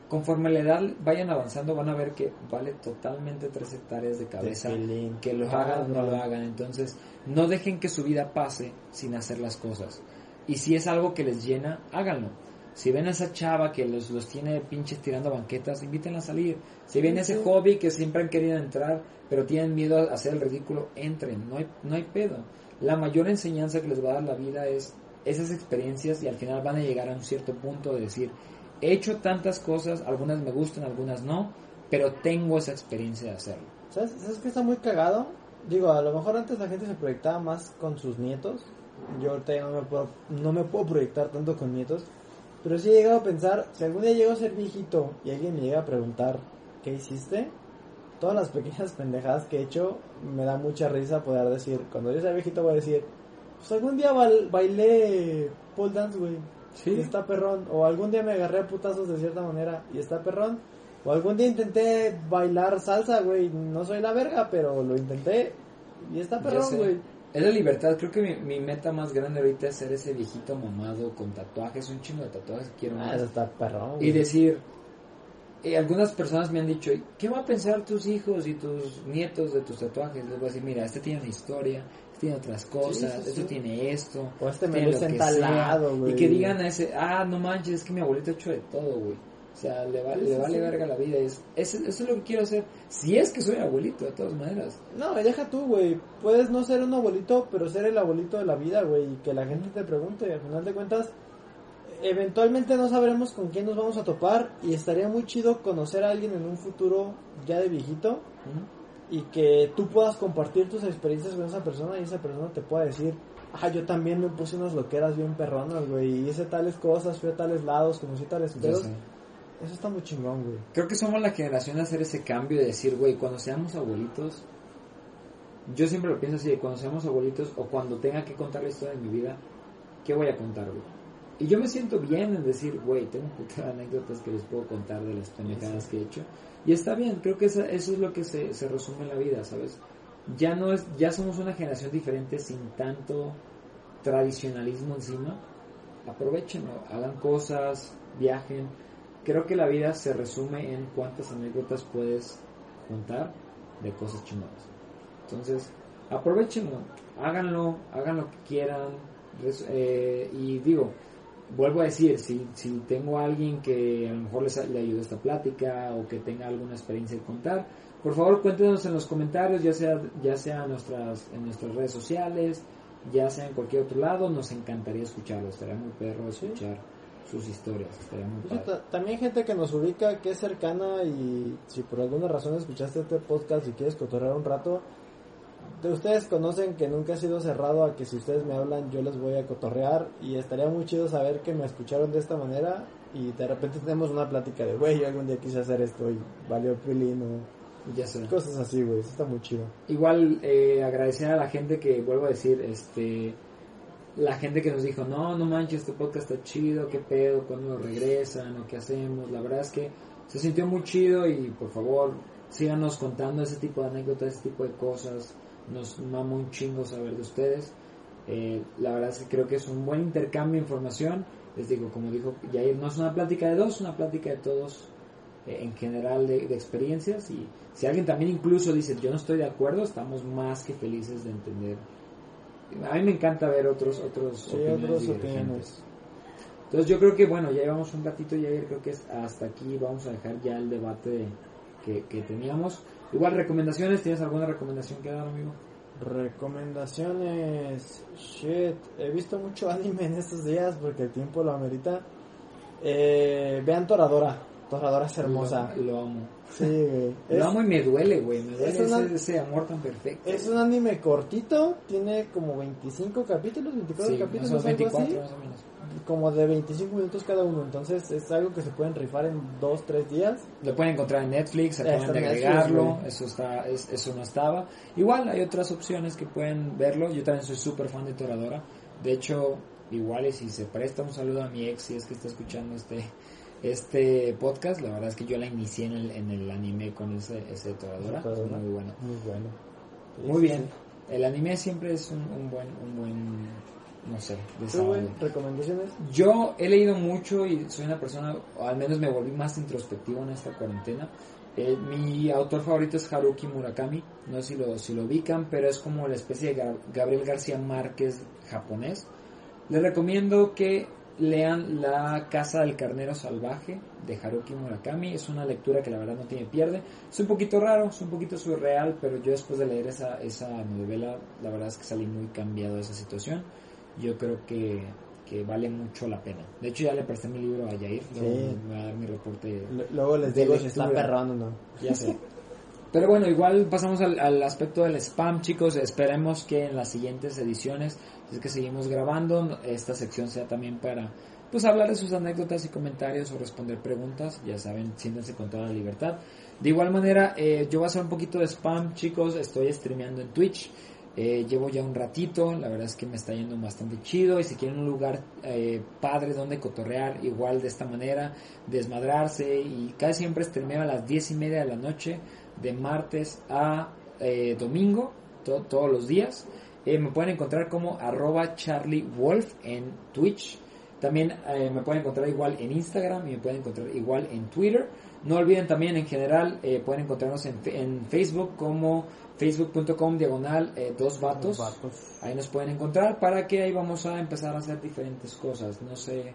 Conforme la edad vayan avanzando van a ver que vale totalmente tres hectáreas de cabeza pilín. que lo hagan o no lo hagan. Entonces, no dejen que su vida pase sin hacer las cosas. Y si es algo que les llena, háganlo. Si ven a esa chava que los, los tiene pinches tirando banquetas, invítenla a salir. Si ven ese hobby que siempre han querido entrar, pero tienen miedo a hacer el ridículo, entren. No hay, no hay pedo. La mayor enseñanza que les va a dar la vida es esas experiencias y al final van a llegar a un cierto punto de decir, he hecho tantas cosas, algunas me gustan, algunas no, pero tengo esa experiencia de hacerlo. ¿Sabes, ¿Sabes qué está muy cagado? Digo, a lo mejor antes la gente se proyectaba más con sus nietos. Yo ahorita ya no me puedo, no me puedo proyectar tanto con nietos. Pero sí he llegado a pensar, si algún día llego a ser viejito y alguien me llega a preguntar, ¿qué hiciste? Todas las pequeñas pendejadas que he hecho, me da mucha risa poder decir, cuando yo sea viejito voy a decir, pues algún día bail- bailé pole dance, güey. Sí. Y está perrón. O algún día me agarré a putazos de cierta manera y está perrón. O algún día intenté bailar salsa, güey. No soy la verga, pero lo intenté y está perrón, güey. Es la libertad. Creo que mi, mi meta más grande ahorita es ser ese viejito mamado con tatuajes, un chingo de tatuajes que quiero Ah, más. eso está perrón. Y decir, eh, algunas personas me han dicho, ¿qué van a pensar tus hijos y tus nietos de tus tatuajes? Les voy a decir, mira, este tiene una historia, este tiene otras cosas, Sí, sí. tiene esto. O este me tiene luce lo en que tal sea". lado, güey. Y que digan a ese, ah, no manches, es que mi abuelito ha hecho de todo, güey. O sea, le, va- le vale verga la vida. Es, es- eso es lo que quiero hacer. Si es que soy abuelito, de todas maneras. No, y deja tú, güey. Puedes no ser un abuelito, pero ser el abuelito de la vida, güey. Y que la gente te pregunte. Y al final de cuentas, eventualmente no sabremos con quién nos vamos a topar. Y estaría muy chido conocer a alguien en un futuro ya de viejito. Y que tú puedas compartir tus experiencias con esa persona y esa persona te pueda decir, ah, yo también me puse unas loqueras bien perronas, güey, y hice tales cosas, fui a tales lados, conocí tales pedos. Eso está muy chingón, güey. Creo que somos la generación de hacer ese cambio de decir, güey, cuando seamos abuelitos, yo siempre lo pienso así, de cuando seamos abuelitos o cuando tenga que contar la historia de mi vida, ¿qué voy a contar, güey? Y yo me siento bien en decir, güey, tengo anécdotas que les puedo contar de las pendejadas que he hecho. Y está bien, creo que esa- eso es lo que se, se resume en la vida, ¿sabes? Ya no es, ya somos una generación diferente sin tanto tradicionalismo encima. Aprovechenlo, hagan cosas, viajen. Creo que la vida se resume en cuántas anécdotas puedes juntar de cosas chingonas. Entonces, aprovechenlo, háganlo, hagan lo que quieran. eh, y digo, vuelvo a decir, si, si tengo a alguien que a lo mejor les, le ayude esta plática o que tenga alguna experiencia de contar, por favor cuéntenos en los comentarios, ya sea, ya sea en, nuestras, en nuestras redes sociales, ya sea en cualquier otro lado, nos encantaría escucharlos, estaría muy perro escuchar sus historias, estaría muy padre. también gente que nos ubica, que es cercana y si por alguna razón escuchaste este podcast y quieres cotorrear un rato, ustedes conocen que nunca he sido cerrado a que si ustedes me hablan yo les voy a cotorrear y estaría muy chido saber que me escucharon de esta manera y de repente tenemos una plática de, güey, yo algún día quise hacer esto y valió pilín o Ya sé. cosas así, güey, eso está muy chido. Igual eh, agradecer a la gente que, vuelvo a decir, este la gente que nos dijo, no, no manches, este podcast está chido, qué pedo, cuándo lo regresan o qué hacemos. La verdad es que se sintió muy chido y por favor síganos contando ese tipo de anécdotas, ese tipo de cosas. Nos mama un chingo saber de ustedes. Eh, la verdad es que creo que es un buen intercambio de información. Les digo, como dijo Jair, no es una plática de dos, es una plática de todos eh, en general de, de experiencias y si alguien también incluso dice yo no estoy de acuerdo estamos más que felices de entender a mí me encanta ver otros otros Sí, opiniones divergentes. entonces yo creo que bueno ya llevamos un ratito ya creo que es hasta aquí vamos a dejar ya el debate de- que, que teníamos igual recomendaciones tienes alguna recomendación que dar amigo Recomendaciones. Shit, he visto mucho anime en estos días porque el tiempo lo amerita. Eh, vean Toradora. Toradora es hermosa. lo, lo amo Sí, güey. lo amo y me duele güey me duele es una- ese, amor tan perfecto es un anime cortito, tiene como 25 capítulos, 24 Sí, más o capítulos, algo 24 así. más o menos Como de 25 minutos cada uno. Entonces es algo que se pueden rifar en 2, 3 días. Lo pueden encontrar en Netflix, acaban de Netflix, agregarlo, eso está, es- eso no estaba. Igual hay otras opciones que pueden verlo, yo también soy súper fan de Toradora, de hecho, igual y si se presta un saludo a mi ex si es que está escuchando este este podcast, la verdad es que yo la inicié en el, en el anime con ese, ese Toradora, Toradora. es muy bueno. Muy bueno. Muy bien, el anime siempre es un, un buen, un buen, no sé, ¿Tú, desahogo. güey, recomendaciones? Yo he leído mucho y soy una persona, o al menos me volví más introspectivo en esta cuarentena. Eh, mi autor favorito es Haruki Murakami, no sé si lo, si lo ubican, pero es como la especie de Ga- Gabriel García Márquez japonés. Les recomiendo que lean La Casa del Carnero Salvaje de Haruki Murakami. Es una lectura que la verdad no tiene pierde. Es un poquito raro, es un poquito surreal, pero yo después de leer esa, esa novela, la verdad es que salí muy cambiado de esa situación. Yo creo que, que vale mucho la pena. De hecho, ya le presté mi libro a Yair. Luego Sí. me va a dar mi reporte. L- Luego les digo si está lectura. perrón o no. Ya sé. Pero bueno, igual pasamos al, al aspecto del spam, chicos. Esperemos que en las siguientes ediciones, si es que seguimos grabando, esta sección sea también para pues hablar de sus anécdotas y comentarios o responder preguntas. Ya saben, siéntense con toda la libertad. De igual manera, eh, yo voy a hacer un poquito de spam, chicos. Estoy streameando en Twitch. Eh, llevo ya un ratito, la verdad es que me está yendo bastante chido y si quieren un lugar eh, padre donde cotorrear igual de esta manera, desmadrarse y casi siempre streameo a las 10 y media de la noche de martes a eh, domingo, to- todos los días. Me pueden encontrar como arroba charliewolf en Twitch. También me pueden encontrar igual en Instagram y me pueden encontrar igual en Twitter. No olviden también en general, pueden encontrarnos en, en Facebook como facebook.com diagonal eh, dos vatos. Ahí nos pueden encontrar para que ahí vamos a empezar a hacer diferentes cosas. No sé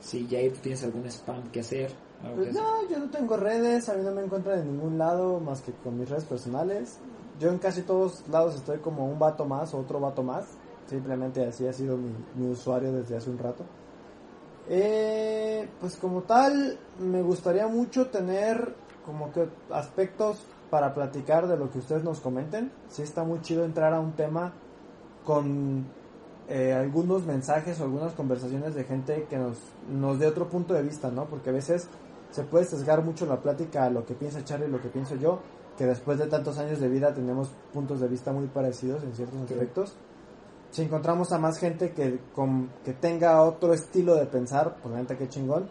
si Jair tú tienes algún spam que hacer. algo Pues que hacer. no, yo no tengo redes, a mí no me encuentran en ningún lado más que con mis redes personales. Yo en casi todos lados estoy como un vato más o otro vato más. Simplemente así ha sido mi, mi usuario desde hace un rato. Eh, pues como tal, me gustaría mucho tener como que aspectos para platicar de lo que ustedes nos comenten. Sí está muy chido entrar a un tema con eh, algunos mensajes o algunas conversaciones de gente que nos, nos dé otro punto de vista, ¿no? Porque a veces se puede sesgar mucho la plática a lo que piensa Charlie y lo que pienso yo, que después de tantos años de vida tenemos puntos de vista muy parecidos en ciertos Sí. aspectos. Si encontramos a más gente que, con, que tenga otro estilo de pensar, pues la neta que chingón.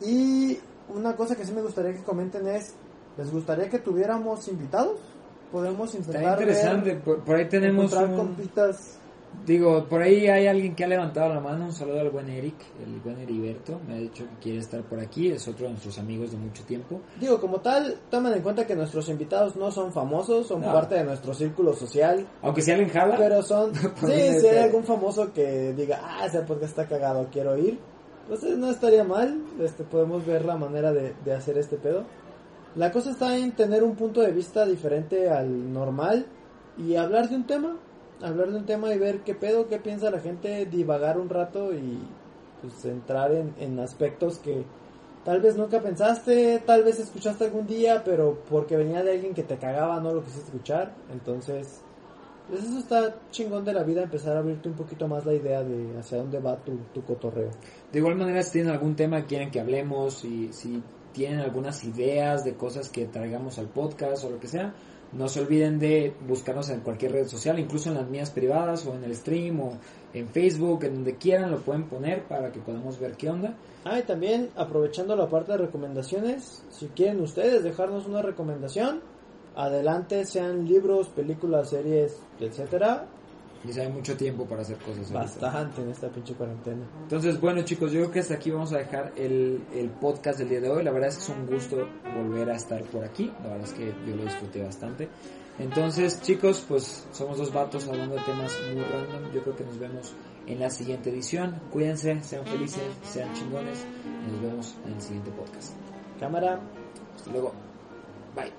Y una cosa que sí me gustaría que comenten es, ¿les gustaría que tuviéramos invitados? Podemos Está intentar interesante. ver- Por, por ahí tenemos un, compitas Digo, por ahí hay alguien que ha levantado la mano. Un saludo al buen Eric, el buen Heriberto. Me ha dicho que quiere estar por aquí. Es otro de nuestros amigos de mucho tiempo. Digo, como tal, tomen en cuenta que nuestros invitados no son famosos, son No. parte de nuestro círculo social. Aunque si alguien jala, Pero son, sí, si hay está- algún famoso que diga, ah, ese podcast está cagado, quiero ir, eh, no estaría mal, este, podemos ver la manera de, de hacer este pedo. La cosa está en tener un punto de vista diferente al normal y hablar de un tema, hablar de un tema y ver qué pedo, qué piensa la gente, divagar un rato y pues entrar en, en aspectos que tal vez nunca pensaste, tal vez escuchaste algún día, pero porque venía de alguien que te cagaba no lo quisiste escuchar, entonces pues eso está chingón de la vida, empezar a abrirte un poquito más la idea de hacia dónde va tu, tu cotorreo. De igual manera, si tienen algún tema quieren que hablemos, y si tienen algunas ideas de cosas que traigamos al podcast o lo que sea, no se olviden de buscarnos en cualquier red social, incluso en las mías privadas o en el stream o en Facebook, en donde quieran lo pueden poner para que podamos ver qué onda. Ah, y también aprovechando la parte de recomendaciones, si quieren ustedes dejarnos una recomendación, adelante, sean libros, películas, series, etcétera, Y si hay mucho tiempo para hacer cosas. ahorita. bastante en esta pinche cuarentena. Entonces, bueno chicos, yo creo que hasta aquí vamos a dejar el, el podcast del día de hoy. La verdad es que es un gusto volver a estar por aquí. La verdad es que yo lo disfruté bastante. Entonces, chicos, pues somos dos vatos hablando de temas muy random. Yo creo que nos vemos en la siguiente edición. Cuídense, sean felices, sean chingones. Y nos vemos en el siguiente podcast. Cámara. Hasta luego. Bye.